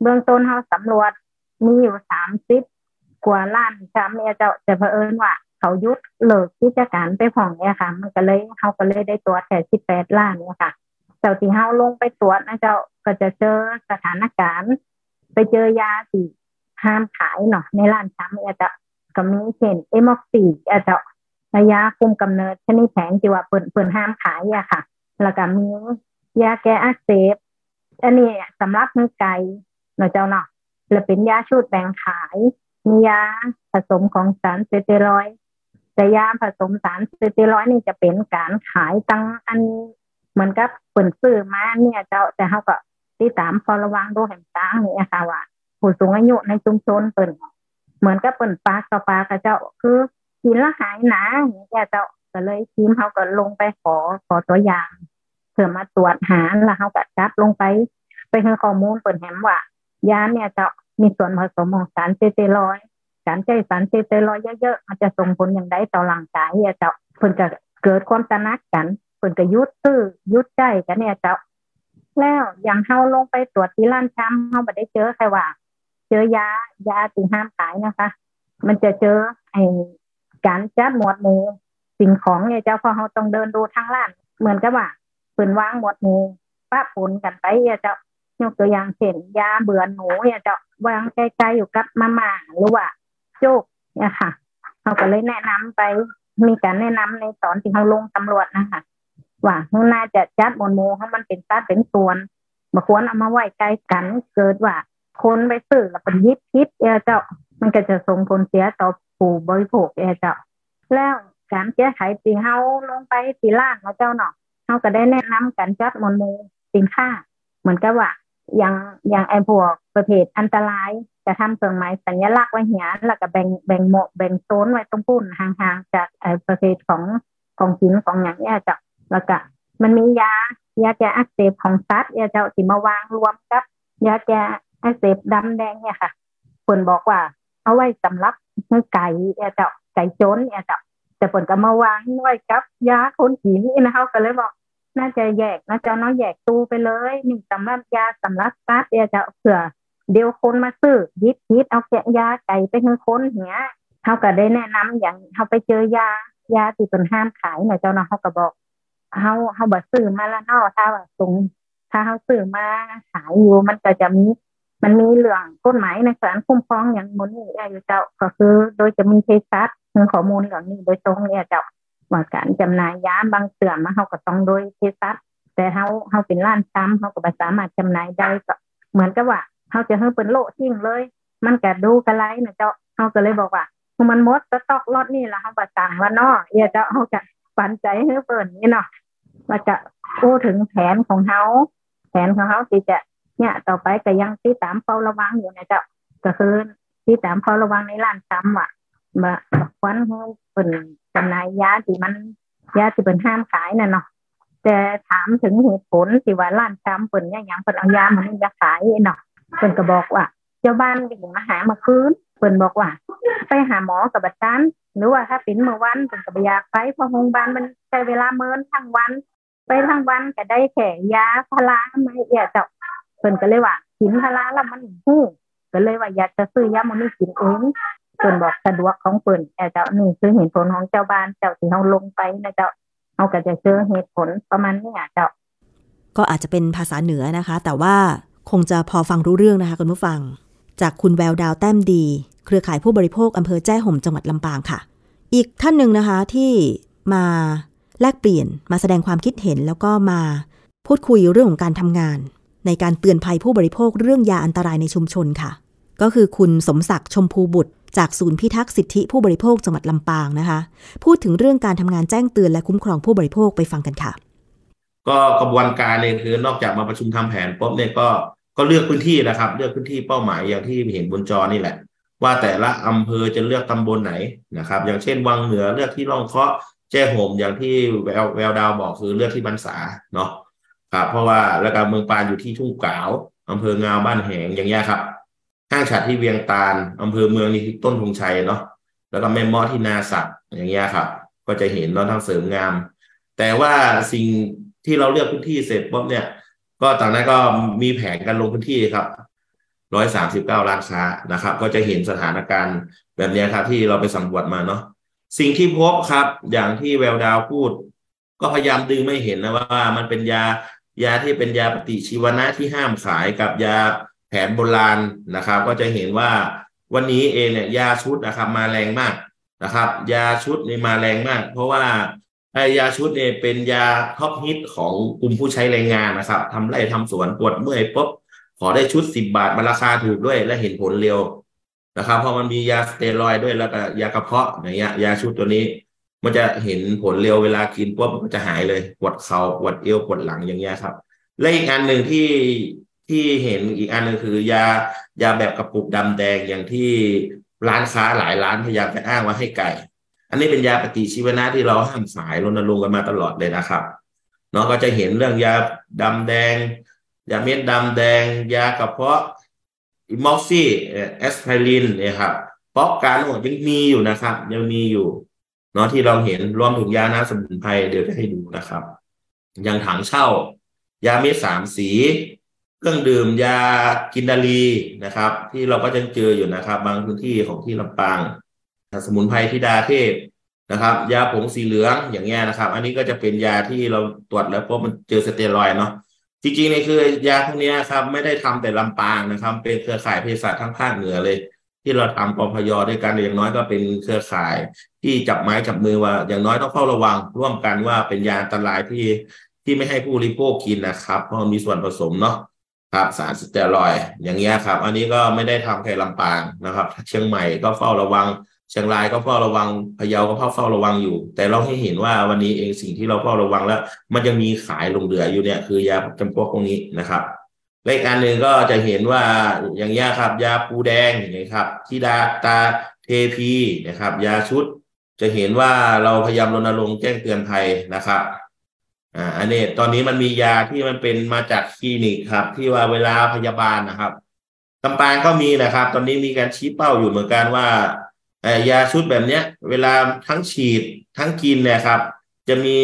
เบื้องต้นเขาสำรวจมีอยู่สามสิบกว่าล้านช้ำเนี่ยจะจะเผอิญว่า เขายุดเลิกกิจการไปผ่องเนี่ยค่ะ มันก็เลยเขาก็เลยได้ตรวจแค่สิบแปดล้านเนี่ยค่ะ เจ้าที่เขาลงไปตรวจนะเจ้าก็จะเจอสถานการณ์ ไปเจอยาที่ห้ามขายเนาะในร้านช้ำเนี่ยจะก็มีเช่นเอมอกซีอาจจะระยะคุมกำเนิดชนิดแผงที่ว่าเปิดเปิดห้ามขายอะค่ะ แล้วก็มียาแก้อักเสบอันนี้สำหรับมือไก่ เนาะเจ้าเนาะแล้วเป็นยาชูดแบ่งขาย มียาผสมของสารสเตียรอยแต่ยาผสมสารสเตียรอยนี่จะเป็นการขายตั้งอันเหมือนกับเปิดซื้อมาเนี่ยเจ้าแต่เขาก็ติดตามพอระวังดูแห่งตางนี่ค่ะว่าผู้สูงอายุในชุมชนเปิดเหมือนกับเปิดปลากับปลากระเจ้าคือกินแล้วหายหนาอย่างเงี้ยเจ้าก็เลยทีมเขาก็ลงไปขอขอตัวอย่างเพื่อมาตรวจหาแล้วเขาก็จับลงไป ไปให้ข้อมูลเปิดแหมว่า ยาเนี่ยจะมีส่วนผสมของสารเซเตรอยการใช้สารเซเตรอยเยอะๆมันจะส่งผลอย่างไรต่อร่างกายเนี่ยจ้าเพิ่นจะเกิดความตระหนักกันเพิ่นก็ยุดตื้อยุดใจกันเนี่ยจ้าแล้วอย่างเขาลงไปตรวจที่ร้านช้ำเขาไม่ได้เจอใครว่า เจอยายาตีห้ามขายนะคะ มันจะเจอไอ้การจัดหมวดหมู่สิ่งของเนี่ยเจ้าพอเขาต้องเดินดูทางร้าน เหมือนกับว่าเปิ่นวางหมวดหมู่ป้าปนกันไปเนี่ยเจ้า ยกตัวอย่างเช่นยาเบื่อหนูเนี่ยจ้าวางใกล้ๆอยู่กับมาม่าหรือว่าโจกเนี่ยค่ะเขาก็เลยแนะนำไปมีการแนะนำในตอนที่เขาลงตำรวจนะคะว่าน่าจะจัดหมวดหมู่เขามันเป็นตัดเป็นส่วนมาควรเอามาไว้ใกล้กันเกิดว่าคนไปซื้อแล้วเป็นยิบพิษเนี่ยเจ้า มันก็จะส่งผลเสียต่อผู้บริโภคเอเจ้า แล้วการแก้ไขตีเฮาลงไปตีล่างเนาเจ้าเนาะเฮาก็ได้แนะนำการจัดมวลมูสินค้า เหมือนกับว่า อย่างอย่างไอ้พวกประเภทอันตรายจะทำเครื่องหมายสัญลักษณ์ไว้เหียนแล้วก็แบ่งแบ่งโมแบ่งโซนไว้ตรงปุ้นห่างๆจากไอ้ประเภทของของสินของอย่างเนี้ยจ้ะแล้วก็มันมียายาแก้อักเสบของสัตว์เนี่ยเจ้าที่มาวางรวมกับยาแก้อักเสบดำแดงเนี่ยค่ะเพิ่นบอกว่า เอาไว้สำหรับมือไก่เอเจ้าไก่โจนเอเจ้าแต่ผลก็มาวางไว้กับยาคนผีนี่นะเขาก็เลยบอก น่าจะแยกนะเจ้าน้อยแยกตู้ไปเลยนี่สำหรับยาสำหรับซัดเอเจ้าเผื่อเดี๋ยวคนมาซื้อยิบยิบเอาแกะยาไก่ไปให้คนเหี้ยเขาก็ได้แนะนำอย่างเขาไปเจอยายาที่เป็นห้ามขายนะเจ้าเนาะเขาก็บอกเขาเขาบอกซื้อมาแล้วนาถ้าว่าตรงถ้าเขาซื้อมาขายอยู่มันก็จะมีมันมีเรื่องกฎหมายในการคุ้มครองอย่างมนี้อยู่เจ้าก็คือโดยจะมีเทสัตข้อมูลเหล่านี้โดยตรงเนี่ยเจ้า ว่าการจำหน่ายยาบางเสื่อมมาเขาก็ต้องโดยเทสัตแต่เขาเขาเป็นร้านซ้ำเขาก็ไม่สามารถจำหน่ายได้ก็เหมือนกับว่าเขาจะให้เป็นโลทิ้งเลย มันก็ดูกระไรนะเจ้าเขาก็เลยบอกว่ามันมดสต็อกรถนี่แหละเขาประสั่งว่านาะเอียเจ้าเขาจะปันใจให้เปิดนี่เนาะว่าจะพูดถึงแผนของเขาแผนของเขาที่จะเนี่ยต่อไปก็ยังที่ตามเฝ้าระวังอยู่นะเจ้าก็คือที่ตามเฝ้าระวังในร้านซ้ำว่ะมาควันเขาเป็น จำหน่ายยาที่มันยาที่เป็นห้ามขายน่ะเนาะแต่ถามถึงเหตุผลที่ว่าร้านซ้ำเป็นเนี่ยยังเป็นเอายามันจะขายเนาะเป็นก็บอกว่า เจ้าบ้านไปมาหามาคืนเพิ่นบอกว่า ไปหาหมอกับบัตรานหรือว่าถ้าเป็นเมื่อวันเพิ่นก็ไปอยาไปพราะโรงพยาบาลมันใช้เวลาเมินทั้งวัน ไปทั้งวันก็ได้แค่ยาพาราไม่เอียเจ้าเพิ่นก็เลยว่ากินพาราแล้วมันหู้ก็เลยว่าอยากจะซื้อยามันไม่กินเอง เพิ่นบอกสะดวกของเพิ่นแต่เจ้านี่คือเหตุผลของเจ้าบ้านเจ้าที่เฮาลงไปนะเจ้าเฮาก็จะเจอเหตุผลประมาณนี้เจ้า ก็อาจจะเป็นภาษาเหนือนะคะ แต่ว่าคงจะพอฟังรู้เรื่องนะคะคุณผู้ฟัง จากคุณแววดาวแต้มดี เครือข่ายผู้บริโภคอำเภอแจ้ห่มจังหวัดลำปางค่ะ อีกท่านหนึ่งนะคะที่มาแลกเปลี่ยนมาแสดงความคิดเห็นแล้วก็มาพูดคุยเรื่องของการทำงาน ในการเตือนภัยผู้บริโภคเรื่องยาอันตรายในชุมชนค่ะ ก็คือคุณสมศักดิ์ชมพูบุตร จากศูนย์พิทักษ์สิทธิผู้บริโภคจังหวัดลำปางนะคะ พูดถึงเรื่องการทำงานแจ้งเตือนและคุ้มครองผู้บริโภคไปฟังกันค่ะ ก็กระบวนการเนี่ยคือนอกจากมาประชุมทำแผนปุ๊บเนี่ยก็ก็เลือกพื้นที่นะครับ เลือกพื้นที่เป้าหมายอย่างที่เห็นบนจอนี่แหละ ว่าแต่ละอำเภอจะเลือกตำบลไหนนะครับ อย่างเช่นวังเหนือเลือกที่ร่องเคาะแจ้ห่มอย่างที่แววแววดาวบอกคือเลือกที่บรรษาเนาะครับเพราะว่าแล้วก็เมืองปานอยู่ที่ทุ่งกาวอำเภองาวบ้านแหงอย่างเงี้ยครับ ห้างฉัดที่เวียงตาลอำเภอเมืองนี่ที่ต้นธงชัยเนาะแล้วก็แม่มอที่นาสักอย่างเงี้ยครับ ก็จะเห็นเนาะทั้งเสริมงาม แต่ว่าสิ่งที่เราเลือกพื้นที่เสร็จปุ๊บเนี่ย ก็ต่างนั้นก็มีแผนการลงพื้นที่ครับร้อยสามสิบเก้าล้านค้านะครับ ก็จะเห็นสถานการณ์แบบนี้ครับ ที่เราไปสำรวจมาเนาะสิ่งที่พบครับ อย่างที่แววดาวพูด ก็พยายามดึงไม่เห็นนะว่า มันเป็นยายาที่เป็นยาปฏิชีวนะที่ห้ามขายกับยา แผนโบราณนะครับ ก็จะเห็นว่าวันนี้เองเนี่ยยาชุดนะครับมาแรงมากนะครับ ยาชุดนี่มาแรงมาก เพราะว่าไอยาชุดเนี่ยเป็นยาท็อปฮิตของกลุ่มผู้ใช้แรงงานนะครับทำไร่ทำสวนปวดเมื่อยปุ๊บขอได้ชุดสิบบาทมาราคาถูกด้วยและเห็นผลเร็วนะครับเพราะมันมียาสเตียรอยด้วยแล้วก็ยากระเพาะอย่างเงี้ยยาชุดตัวนี้ มันจะเห็นผลเร็วเวลากินปุ๊บมันจะหายเลยปวดเขา่าปวดเอวปวดหลังอย่างเงี้ยครับ และอีกอันหนึ่งที่ ที่เห็นอีกอันหนึ่งคือยายาแบบกระปุกดำแดงอย่างที่ร้านค้าหลายร้านพยายามจะอ้างว่าให้ไก่ อันนี้เป็นยาปฏิชีวนะที่เราห้ามขายรณรงค์กันมาตลอดเลยนะครับเนาะก็จะเห็นเรื่องยาดำแดง ยาเม็ดดำแดง ยากระเพาะอิมอลซี่แอสไพรินเนี่ยครับป๊อกการยังมีอยู่นะครับ ยังมีอยู่เนาะที่เราเห็นรวมถึงยาน้ำสมุนไพรเดี๋ยวจะให้ดูนะครับ อย่างถังเช่า ยาเม็ดสามสี เครื่องดื่มยากินดาลีนะครับ ที่เราก็จะเจออยู่นะครับ บางพื้นที่ของที่ลำปางสมุนไพรทิดาเทพนะครับ ยาผงสีเหลืองอย่างเงี้ยนะครับ อันนี้ก็จะเป็นยาที่เราตรวจแล้วพบมันเจอสเตียรอยเนาะจริงๆในคือยาพวกนี้ครับ ไม่ได้ทำแต่ลำปางนะครับ เป็นเครือข่ายเภสัชทั้งภาคเหนือเลย ที่เราทำปพยด้วยกันอย่างน้อยก็เป็นเครือข่าย ที่จับไม้จับมือว่า อย่างน้อยต้องเฝ้าระวัง ร่วมกันว่าเป็นยาอันตรายที่ที่ไม่ให้ผู้บริโภคกินนะครับ เพราะมีส่วนผสมเนาะ ครับสารสเตียรอยอย่างเงี้ยครับ อันนี้ก็ไม่ได้ทำแค่ลำปางนะครับ เชียงใหม่ก็เฝ้าระวัง เชียงรายก็เฝ้าระวังพะเยาก็เฝ้าระวังอยู่ แต่เราให้เห็นว่าวันนี้เองสิ่งที่เราเฝ้าระวังแล้ว มันยังมีขายลงเหลืออยู่เนี่ยคือยาจำพวกพวกนี้นะครับและอีกอันหนึ่งก็จะเห็นว่าอย่างเงี้ยครับ ยาปูแดงอย่างเงี้ยครับที่ดาตาเทพีนะครับ ยาชุด จะเห็นว่าเราพยายามรณรงค์แจ้งเตือนภัยนะครับ อ่าอันนี้ตอนนี้มันมียาที่มันเป็นมาจากคลินิกครับ ที่ว่าเวลาพยาบาลนะครับลำปางก็มีนะครับ ตอนนี้มีการชี้เป้าอยู่เหมือนกันว่ายาชุดแบบเนี้ย เวลาทั้งฉีดทั้งกินเนี่ยครับ จะมี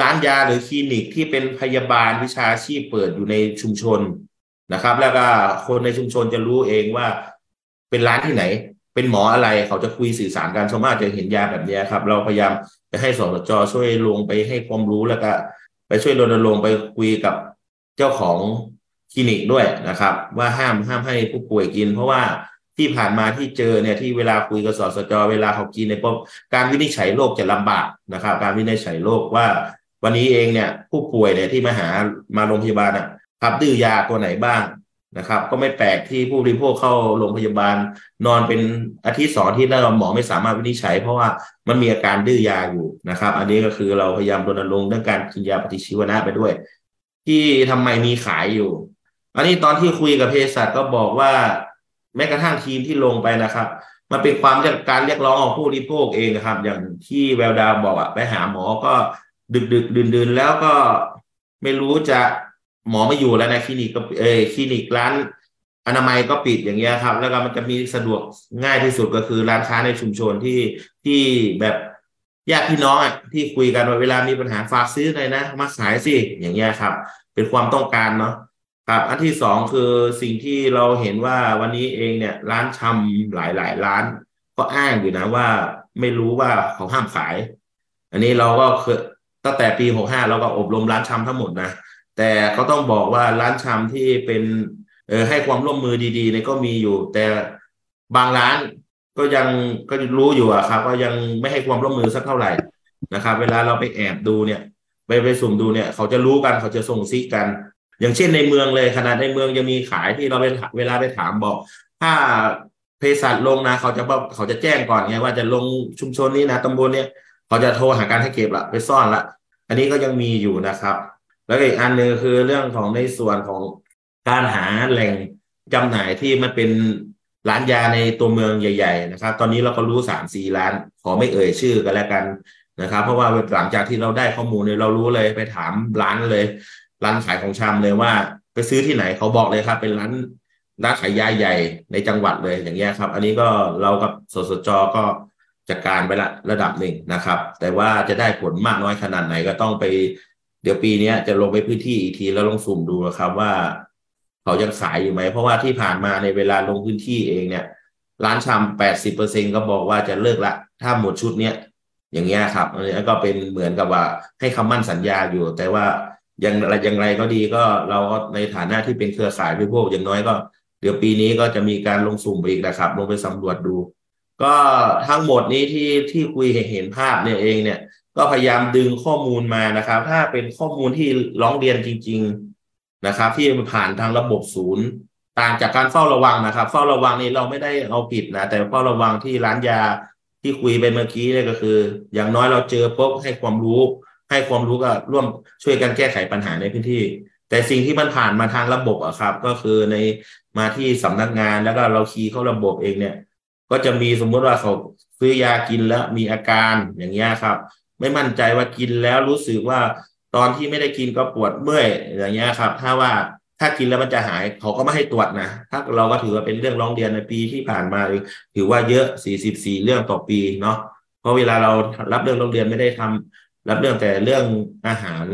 ร้านยาหรือคลินิกที่เป็นพยาบาลวิชาชีพเปิดอยู่ในชุมชนนะครับ แล้วก็คนในชุมชนจะรู้เองว่าเป็นร้านที่ไหน เป็นหมออะไรเขาจะคุยสื่อสารกันสมมติจะเห็นยาแบบนี้ครับ เราพยายามจะให้สสจช่วยลงไปให้ความรู้แล้วก็ไปช่วยรณรงค์ไปคุยกับเจ้าของคลินิกด้วยนะครับ ว่าห้ามห้ามให้ผู้ป่วยกิน เพราะว่าที่ผ่านมาที่เจอเนี่ยที่เวลาคุยกับสสจเวลาเขากินในปุ๊บการวินิจฉัยโรคจะลำบากนะครับ การวินิจฉัยโรคว่า วันนี้เองเนี่ยผู้ป่วยเนี่ยที่มาหามาโรงพยาบาลอะครับดื้อยาตัวไหนบ้าง นะครับ ก็ไม่แปลกที่ผู้บริโภคเข้าโรงพยาบาล นอนเป็นอาทิตย์สองที่แล้วหมอไม่สามารถวินิจฉัย เพราะว่ามันมีอาการดื้อยาอยู่นะครับ อันนี้ก็คือเราพยายามรณรงค์เรื่องการกินยาปฏิชีวนะไปด้วย ที่ทำไมมีขายอยู่ อันนี้ตอนที่คุยกับเภสัชก็บอกว่าแม้กระทั่งทีมที่ลงไปนะครับ มันเป็นความการเรียกร้องของผู้บริโภคเองนะครับ อย่างที่แววดาวบอกอะไปหาหมอก็ดึกดึกดื่นดื่นแล้วก็ไม่รู้จะ หมอไม่อยู่แล้วนะคลินิกก็เออคลินิกร้านอนามัยก็ปิดอย่างเงี้ยครับ แล้วก็มันจะมีสะดวกง่ายที่สุดก็คือร้านค้าในชุมชนที่ที่แบบญาติพี่น้องอะที่คุยกันว่าเวลามีปัญหาฝากซื้อเลยนะ มาขายสิอย่างเงี้ยครับ เป็นความต้องการเนาะครับอันที่สองคือสิ่งที่เราเห็นว่าวันนี้เองเนี่ย ร้านชำหลายหลายร้าน ก็อ้างอยู่นะว่าไม่รู้ว่าเขาห้ามขาย อันนี้เราก็เคยตั้งแต่ปีหกห้าเราก็อบรมร้านชำทั้งหมดนะ แต่เขาต้องบอกว่าร้านชำที่เป็นเออให้ความร่วมมือดีๆเนี่ยก็มีอยู่ แต่บางร้านก็ยังก็รู้อยู่อะครับก็ยังไม่ให้ความร่วมมือสักเท่าไหร่นะครับ เวลาเราไปแอบดูเนี่ยไปไปสุ่มดูเนี่ย เขาจะรู้กันเขาจะส่งซิกกัน อย่างเช่นในเมืองเลยขนาดในเมืองยังมีขายที่เราไปเวลาไปถามบอก ถ้าเภสัชลงนะ เขาจะบอกเขาจะแจ้งก่อนไงว่าจะลงชุมชนนี้นะตำบลเนี้ยเขาจะโทรหาการให้เก็บละไปซ่อนละอันนี้ก็ยังมีอยู่นะครับ แล้วอีกอันหนึ่งคือเรื่องของในส่วนของการหาแหล่งจำหน่ายที่มันเป็นร้านยาในตัวเมืองใหญ่ ๆ นะครับ ตอนนี้เราก็รู้สามสี่ร้าน ขอไม่เอ่ยชื่อกันแล้วกันนะครับ เพราะว่าหลังจากที่เราได้ข้อมูลเนี่ยเรารู้เลยไปถามร้านเลย ร้านขายของชำเลยว่า ไปซื้อที่ไหนเขาบอกเลยครับ เป็นร้านร้านขายยาใหญ่ในจังหวัดเลยอย่างเงี้ยครับ อันนี้ก็เรากับสสจก็จัดการไปละระดับหนึ่งนะครับ แต่ว่าจะได้ผลมากน้อยขนาดไหนก็ต้องไป เดี๋ยวปีนี้จะลงไปพื้นที่อีกทีแล้วลองสุ่มดูนะครับว่า เขายังขายอยู่ไหม เพราะว่าที่ผ่านมาในเวลาลงพื้นที่เองเนี่ย ร้านชำแปดสิบเปอร์เซ็นก็บอกว่าจะเลิกละ ถ้าหมดชุดเนี้ยอย่างเงี้ยครับอันนี้ก็เป็นเหมือนกับว่าให้คำมั่นสัญญาอยู่ แต่ว่าอย่างไรอย่างไรก็ดีก็เราก็ในฐานะที่เป็นเครือข่ายผู้พวกอย่างน้อยก็ เดี๋ยวปีนี้ก็จะมีการลงสุ่มอีกนะครับ ลงไปสำรวจดู ก็ทั้งหมดนี้ที่ที่คุยเห็นภาพเนี่ยเองเนี่ย ก็พยายามดึงข้อมูลมานะครับ ถ้าเป็นข้อมูลที่ร้องเรียนจริง ๆนะครับ ที่มันผ่านทางระบบศูนย์ ต่างจากการเฝ้าระวังนะครับ เฝ้าระวังนี่เราไม่ได้เอาผิดนะแต่เฝ้าระวังที่ร้านยาที่คุยไปเมื่อกี้เนี่ยก็คือ อย่างน้อยเราเจอปุ๊บให้ความรู้ ให้ความรู้ก็ร่วมช่วยกันแก้ไขปัญหาในพื้นที่ แต่สิ่งที่มันผ่านมาทางระบบอะครับ ก็คือในมาที่สำนักงานแล้วก็เราคีย์เข้าระบบเองเนี่ย ก็จะมีสมมุติว่าเขาซื้อยากินแล้วมีอาการอย่างเงี้ยครับ ไม่มั่นใจว่ากินแล้วรู้สึกว่าตอนที่ไม่ได้กินก็ปวดเมื่อยอย่างเงี้ยครับ ถ้าว่าถ้ากินแล้วมันจะหายเขาก็ไม่ให้ตรวจนะ ถ้าเราก็ถือว่าเป็นเรื่องร้องเรียนในปีที่ผ่านมาถือว่าเยอะ 44 เรื่องต่อปีเนาะเพราะเวลาเรารับเรื่องร้องเรียนไม่ได้ทำรับเรื่องแต่เรื่องอาหาร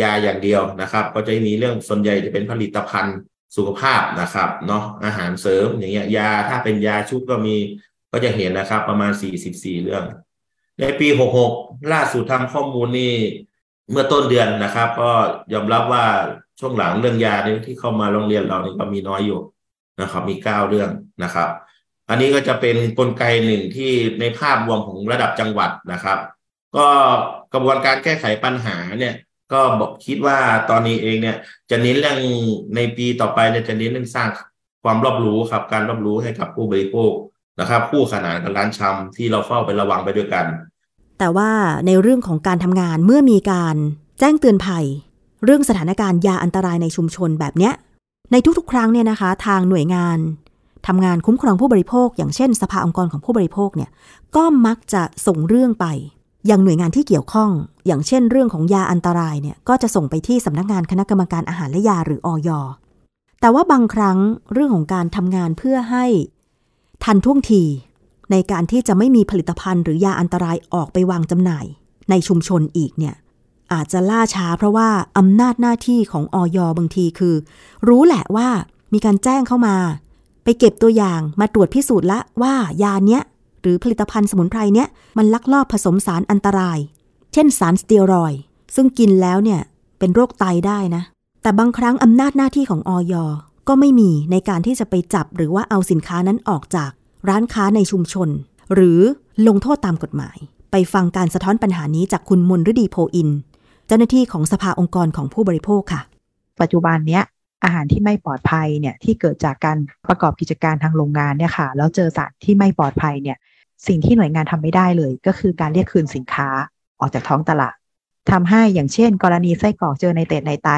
ยาอย่างเดียวนะครับ ก็จะมีเรื่องส่วนใหญ่จะเป็นผลิตภัณฑ์สุขภาพนะครับเนาะอาหารเสริมอย่างเงี้ยยาถ้าเป็นยาชุดก็มีก็จะเห็นนะครับ ประมาณ 44 เรื่อง ในปีหกหกล่าสุดทำข้อมูลนี่เมื่อต้นเดือนนะครับ ก็ยอมรับว่าช่วงหลังเรื่องยานี่ที่เข้ามาโรงเรียนเรานี่ก็มีน้อยอยู่นะครับ มีเก้าเรื่องนะครับ อันนี้ก็จะเป็นนกลไกหนึ่งที่ในภาพรวมของระดับจังหวัดนะครับ ก็กระบวนการแก้ไขปัญหาเนี่ย ก็บอกคิดว่าตอนนี้เองเนี่ย จะเน้นเรื่องในปีต่อไปเนี่ยจะเน้นเรื่องสร้างความรอบรู้ครับ การรอบรู้ให้กับผู้บริโภค นะครับ คู่ขนานกับร้านชำที่เราเฝ้าไประวังไปด้วยกัน แต่ว่าในเรื่องของการทำงานเมื่อมีการแจ้งเตือนภัย เรื่องสถานการณ์ยาอันตรายในชุมชนแบบเนี้ย ในทุกๆ ครั้งเนี่ยนะคะ ทางหน่วยงานทำงานคุ้มครองผู้บริโภค อย่างเช่น สภาองค์กรของผู้บริโภคเนี่ยก็มักจะส่งเรื่องไปยังหน่วยงานที่เกี่ยวข้อง อย่างเช่น เรื่องของยาอันตรายเนี่ยก็จะส่งไปที่สำนักงานคณะกรรมการอาหารและยาหรืออยแต่ว่าบางครั้งเรื่องของการทำงานเพื่อให้ ทันท่วงทีในการที่จะไม่มีผลิตภัณฑ์หรือยาอันตรายออกไปวางจำหน่าย ในชุมชนอีกเนี่ยอาจจะล่าช้าเพราะว่าอำนาจหน้าที่ของออยบางทีคือ รู้แหละว่ามีการแจ้งเข้ามา ไปเก็บตัวอย่างมาตรวจพิสูจน์ละว่ายาเนี้ยหรือผลิตภัณฑ์สมุนไพรเนี้ยมันลักลอบผสมสารอันตราย เช่นสารสเตียรอย ซึ่งกินแล้วเนี่ยเป็นโรคไตได้นะ แต่บางครั้งอำนาจหน้าที่ของออย ก็ไม่มีในการที่จะไปจับหรือว่าเอาสินค้านั้นออกจากร้านค้าในชุมชน หรือลงโทษตามกฎหมาย ไปฟังการสะท้อนปัญหานี้จากคุณมนฤดีโพอิน เจ้าหน้าที่ของสภาองค์กรของผู้บริโภคค่ะ ปัจจุบันเนี้ยอาหารที่ไม่ปลอดภัยเนี่ยที่เกิดจากการประกอบกิจการทางโรงงานเนี่ยค่ะแล้วเจอสารที่ไม่ปลอดภัยเนี่ยสิ่งที่หน่วยงานทำไม่ได้เลย ก็คือการเรียกคืนสินค้าออกจากท้องตลาดทำให้อย่างเช่น กรณีไส้กรอกเจอในเตดในไต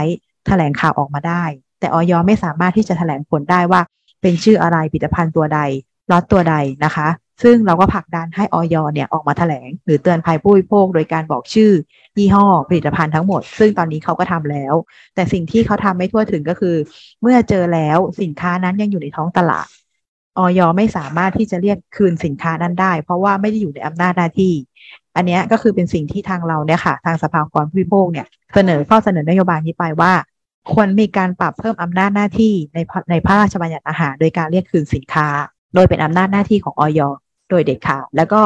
แถลงข่าวออกมาได้ แต่ออยไม่สามารถที่จะแถลงผลได้ว่า เป็นชื่ออะไรผลิตภัณฑ์ตัวใดล็อตตัวใดนะคะ ซึ่งเราก็ผลักดันให้ออยเนี่ยออกมาแถลง หรือเตือนภัยผู้บริโภค โดยการบอกชื่อยี่ห้อผลิตภัณฑ์ทั้งหมด ซึ่งตอนนี้เขาก็ทำแล้ว แต่สิ่งที่เขาทำไม่ทั่วถึงก็คือ เมื่อเจอแล้วสินค้านั้นยังอยู่ในท้องตลาดออยไม่สามารถที่จะเรียกคืนสินค้านั้นได้ เพราะว่าไม่ได้อยู่ในอำนาจหน้าที่ อันนี้ก็คือเป็นสิ่งที่ทางเราเนี่ยค่ะ ทางสภาองค์กรผู้บริโภคเนี่ยเสนอข้อเสนอนโยบายนี้ไปว่า ควรมีการปรับเพิ่มอำนาจหน้าที่ในในพระราชบัญญัติอาหาร โดยการเรียกคืนสินค้า โดยเป็นอำนาจหน้าที่ของออยโดยเด็ดขาดแล้วก็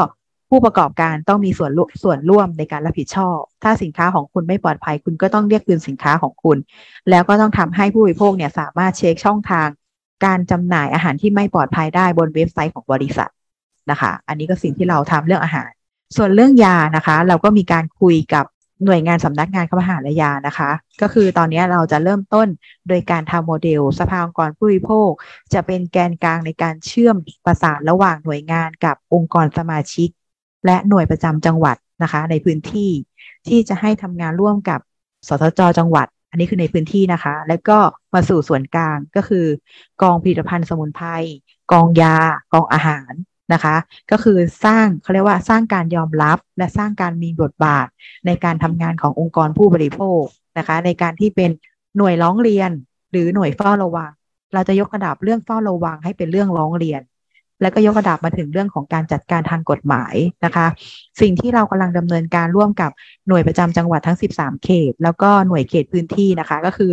ผู้ประกอบการต้องมีส่วนส่วนร่วมในการรับผิดชอบ ถ้าสินค้าของคุณไม่ปลอดภัย คุณก็ต้องเรียกคืนสินค้าของคุณ แล้วก็ต้องทำให้ผู้บริโภคเนี่ยสามารถเช็คช่องทาง การจำหน่ายอาหารที่ไม่ปลอดภัยได้บนเว็บไซต์ของบริษัทนะคะ อันนี้ก็สิ่งที่เราทำเรื่องอาหาร ส่วนเรื่องยานะคะ เราก็มีการคุยกับ หน่วยงานสำนักงานคมหาและยานะคะ ก็คือตอนนี้เราจะเริ่มต้นโดยการทำโมเดล สภาองค์กรผู้บริโภค จะเป็นแกนกลางในการเชื่อมประสานระหว่างหน่วยงานกับองค์กรสมาชิก และหน่วยประจำจังหวัดนะคะ ในพื้นที่ที่จะให้ทำงานร่วมกับสทจจังหวัด อันนี้คือในพื้นที่นะคะ แล้วก็มาสู่ส่วนกลางก็คือ กองผลิตภัณฑ์สมุนไพรกองยา กองอาหาร นะคะ ก็คือสร้างเขาเรียกว่าสร้างการยอมรับและสร้างการมีบทบาทในการทำงานขององค์กรผู้บริโภคนะคะ ในการที่เป็นหน่วยร้องเรียน หรือหน่วยเฝ้าระวัง เราจะยกระดับเรื่องเฝ้าระวังให้เป็นเรื่องร้องเรียน แล้วก็ยกระดับมาถึงเรื่องของการจัดการทางกฎหมายนะคะ สิ่งที่เรากำลังดำเนินการร่วมกับหน่วยประจำจังหวัดทั้ง 13 เขต แล้วก็หน่วยเขตพื้นที่นะคะ ก็คือ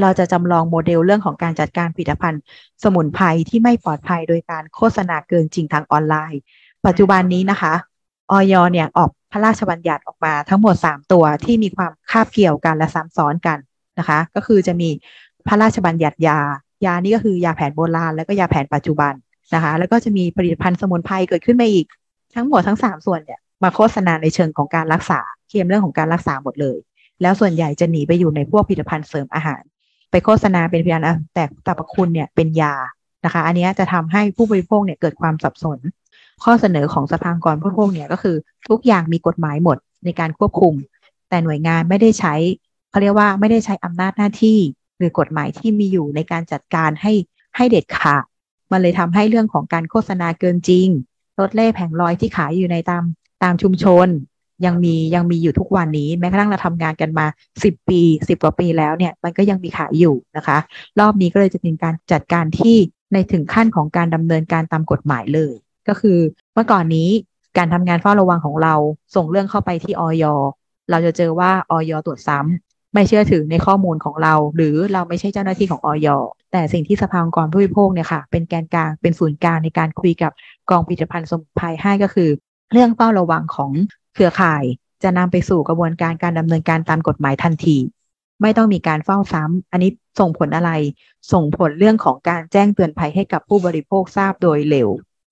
เราจะจำลองโมเดลเรื่องของการจัดการผลิตภัณฑ์ สมุนไพรที่ไม่ปลอดภัยโดยการโฆษณาเกินจริงทางออนไลน์ ปัจจุบันนี้นะคะออยเนี่ยออกพระราชบัญญัติออกมาทั้งหมด 3 ตัวที่มีความคาบเกี่ยวกันและซ้ำซ้อนกันนะคะ ก็คือจะมีพระราชบัญญัติยา ยานี่ก็คือยาแผนโบราณ แล้วก็ยาแผนปัจจุบันนะคะ แล้วก็จะมีผลิตภัณฑ์สมุนไพรเกิดขึ้นมาอีก ทั้งหมดทั้ง 3 ส่วนเนี่ยมาโฆษณาในเชิงของการรักษาเคลมเรื่องของการรักษาหมดเลย แล้วส่วนใหญ่จะหนีไปอยู่ในพวกผลิตภัณฑ์เสริมอาหาร ไปโฆษณาเป็นพยานแต่สรรพคุณเนี่ยเป็นยานะคะ อันนี้จะทำให้ผู้บริโภคเนี่ยเกิดความสับสน ข้อเสนอของสภากรผู้บริโภคเนี่ยก็คือทุกอย่างมีกฎหมายหมดในการควบคุม แต่หน่วยงานไม่ได้ใช้เขาเรียกว่าไม่ได้ใช้อำนาจหน้าที่ หรือกฎหมายที่มีอยู่ในการจัดการให้ให้เด็ดขาดมันเลยทำให้เรื่องของการโฆษณาเกินจริงลดเล่แผงลอยที่ขายอยู่ในตามตามชุมชน ยังมียังมีอยู่ทุกวันนี้ แม้กระทั่งเราทำงานกันมา 10 ปี 10 กว่าปีแล้วเนี่ยมันก็ยังมีขายอยู่นะคะ รอบนี้ก็เลยจะเป็นการจัดการที่ในถึงขั้นของการดำเนินการตามกฎหมายเลย ก็คือเมื่อก่อนนี้การทำงานเฝ้าระวังของเราส่งเรื่องเข้าไปที่ออยเราจะเจอว่าออยตรวจซ้ำไม่เชื่อถือในข้อมูลของเรา หรือเราไม่ใช่เจ้าหน้าที่ของออยแต่สิ่งที่สภาองค์กรผู้บริโภคเนี่ยค่ะเป็นแกนกลางเป็นศูนย์กลางในการคุยกับกองผลิตภัณฑ์สมุนไพรให้ก็คือ เรื่องเฝ้าระวังของ เครือข่ายจะนำไปสู่กระบวนการการดำเนินการตามกฎหมายทันที ไม่ต้องมีการเฝ้าซ้ำอันนี้ส่งผลอะไร ส่งผลเรื่องของการแจ้งเตือนภัยให้กับผู้บริโภคทราบโดยเร็ว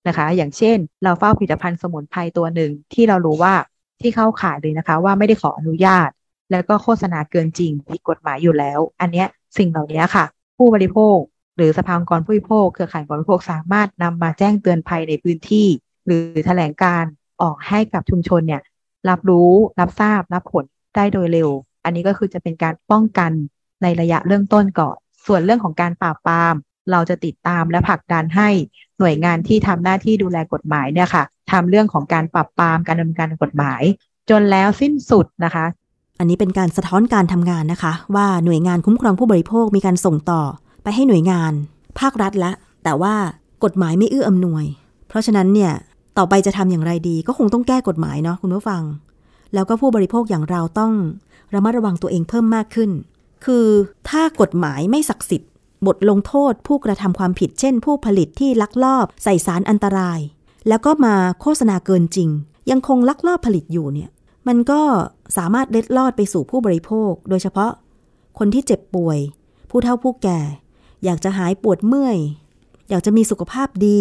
นะคะ อย่างเช่น เราเฝ้าผลิตภัณฑ์สมุนไพรตัวหนึ่งที่เรารู้ว่าที่เข้าขายเลยนะคะ ว่าไม่ได้ขออนุญาต แล้วก็โฆษณาเกินจริงผิดกฎหมายอยู่แล้ว อันเนี้ยสิ่งเหล่านี้ค่ะ ผู้บริโภค หรือสภาองค์กรผู้บริโภค เครือข่ายบริโภคสามารถนำมาแจ้งเตือนภัยในพื้นที่ หรือแถลงการออกให้กับชุมชนเนี่ย รับรู้ รับทราบ รับผลได้โดยเร็ว อันนี้ก็คือจะเป็นการป้องกันในระยะเริ่มต้นก่อน ส่วนเรื่องของการปราบปราม เราจะติดตามและผลักดันให้หน่วยงานที่ทำหน้าที่ดูแลกฎหมายเนี่ยค่ะทำเรื่องของการปราบปรามการดำเนินการกฎหมาย จนแล้วสิ้นสุดนะคะ อันนี้เป็นการสะท้อนการทำงานนะคะ ว่าหน่วยงานคุ้มครองผู้บริโภคมีการส่งต่อ ไปให้หน่วยงาน ภาครัฐละ แต่ว่ากฎหมายไม่เอื้ออำนวย เพราะฉะนั้นเนี่ย ต่อไปจะทำอย่างไรดี ก็คงต้องแก้กฎหมายเนาะคุณผู้ฟัง แล้วก็ผู้บริโภคอย่างเราต้องระมัดระวังตัวเองเพิ่มมากขึ้น คือถ้ากฎหมายไม่ศักดิ์สิทธิ์ บทลงโทษผู้กระทำความผิดเช่น ผู้ผลิตที่ลักลอบใส่สารอันตราย แล้วก็มาโฆษณาเกินจริง ยังคงลักลอบผลิตอยู่เนี่ย มันก็สามารถเล็ดลอดไปสู่ผู้บริโภค โดยเฉพาะ คนที่เจ็บป่วย ผู้เฒ่าผู้แก่ อยากจะหายปวดเมื่อย อยากจะมีสุขภาพดี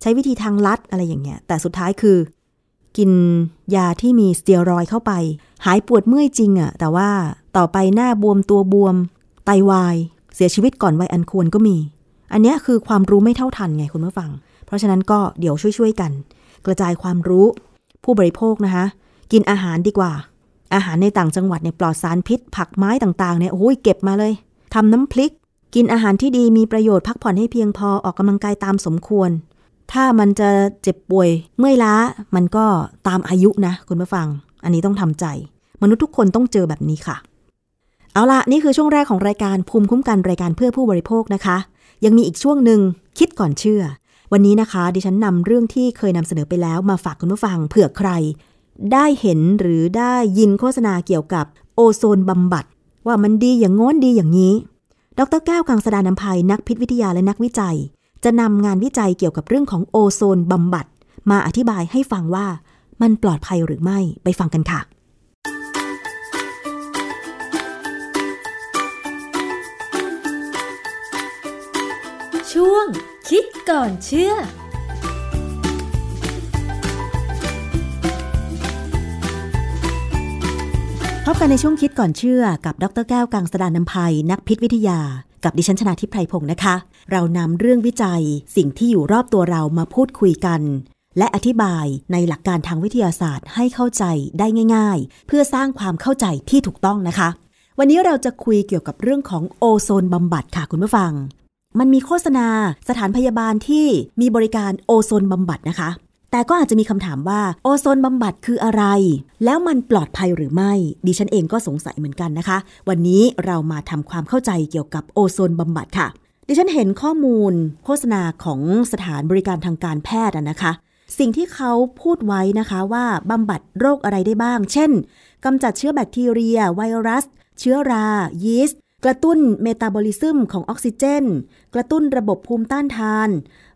ใช้วิธีทางลัดอะไรอย่างเงี้ย แต่สุดท้ายคือ กินยาที่มีสเตียรอยเข้าไป หายปวดเมื่อยจริงอะแต่ว่าต่อไปหน้าบวมตัวบวม ไตวาย เสียชีวิตก่อนวัยอันควรก็มี อันนี้คือความรู้ไม่เท่าทันไงคุณผู้ฟัง เพราะฉะนั้นก็เดี๋ยวช่วยๆกัน กระจายความรู้ ผู้บริโภคนะคะกินอาหารดีกว่า อาหารในต่างจังหวัดเนี่ยปลอดสารพิษ ผักไม้ต่างๆเนี่ยโอ้ยเก็บมาเลยทำน้ำพริก กินอาหารที่ดีมีประโยชน์พักผ่อนให้เพียงพอออกกำลังกายตามสมควร ถ้ามันจะเจ็บป่วย เมื่อยล้ามันก็ตามอายุนะ คุณผู้ฟัง อันนี้ต้องทำใจ มนุษย์ทุกคนต้องเจอแบบนี้ค่ะ เอาละนี่คือช่วงแรกของรายการภูมิคุ้มกันรายการเพื่อผู้บริโภคนะคะ ยังมีอีกช่วงหนึ่งคิดก่อนเชื่อ วันนี้นะคะ ดิฉันนำเรื่องที่เคยนำเสนอไปแล้วมาฝากคุณผู้ฟังเผื่อใคร ได้เห็นหรือได้ยินโฆษณาเกี่ยวกับโอโซนบำบัด ว่ามันดีอย่างง้นดีอย่างนี้ ดรแก้วกังสดานนภัยนักพิษวิทยาและนักวิจัย จะนำงานวิจัยเกี่ยวกับเรื่องของโอโซนบำบัด มาอธิบายให้ฟังว่ามันปลอดภัยหรือไม่ไปฟังกันค่ะ ช่วง คิดก่อนเชื่อพบกันในช่วงคิดก่อนเชื่อกับ ดรแก้วกังสดานนภัยนักพิษวิทยา กับดิฉันชนาทิพไพรพงศ์นะคะ เรานำเรื่องวิจัยสิ่งที่อยู่รอบตัวเรามาพูดคุยกัน และอธิบายในหลักการทางวิทยาศาสตร์ให้เข้าใจได้ง่าย ๆ เพื่อสร้างความเข้าใจที่ถูกต้องนะคะ วันนี้เราจะคุยเกี่ยวกับเรื่องของโอโซนบำบัดค่ะคุณผู้ฟัง มันมีโฆษณาสถานพยาบาลที่มีบริการโอโซนบำบัดนะคะ แต่ก็อาจจะมีคำถามว่าโอโซนบำบัดคืออะไร แล้วมันปลอดภัยหรือไม่ ดิฉันเองก็สงสัยเหมือนกันนะคะ วันนี้เรามาทำความเข้าใจเกี่ยวกับโอโซนบำบัดค่ะ ดิฉันเห็นข้อมูล โฆษณาของสถานบริการทางการแพทย์อะนะคะ สิ่งที่เขาพูดไว้นะคะว่าบำบัดโรคอะไรได้บ้าง เช่นกำจัดเชื้อแบคทีเรีย ไวรัส เชื้อรา ยีสต์กระตุ้นเมตาบอลิซึมของออกซิเจน กระตุ้นระบบภูมิต้านทาน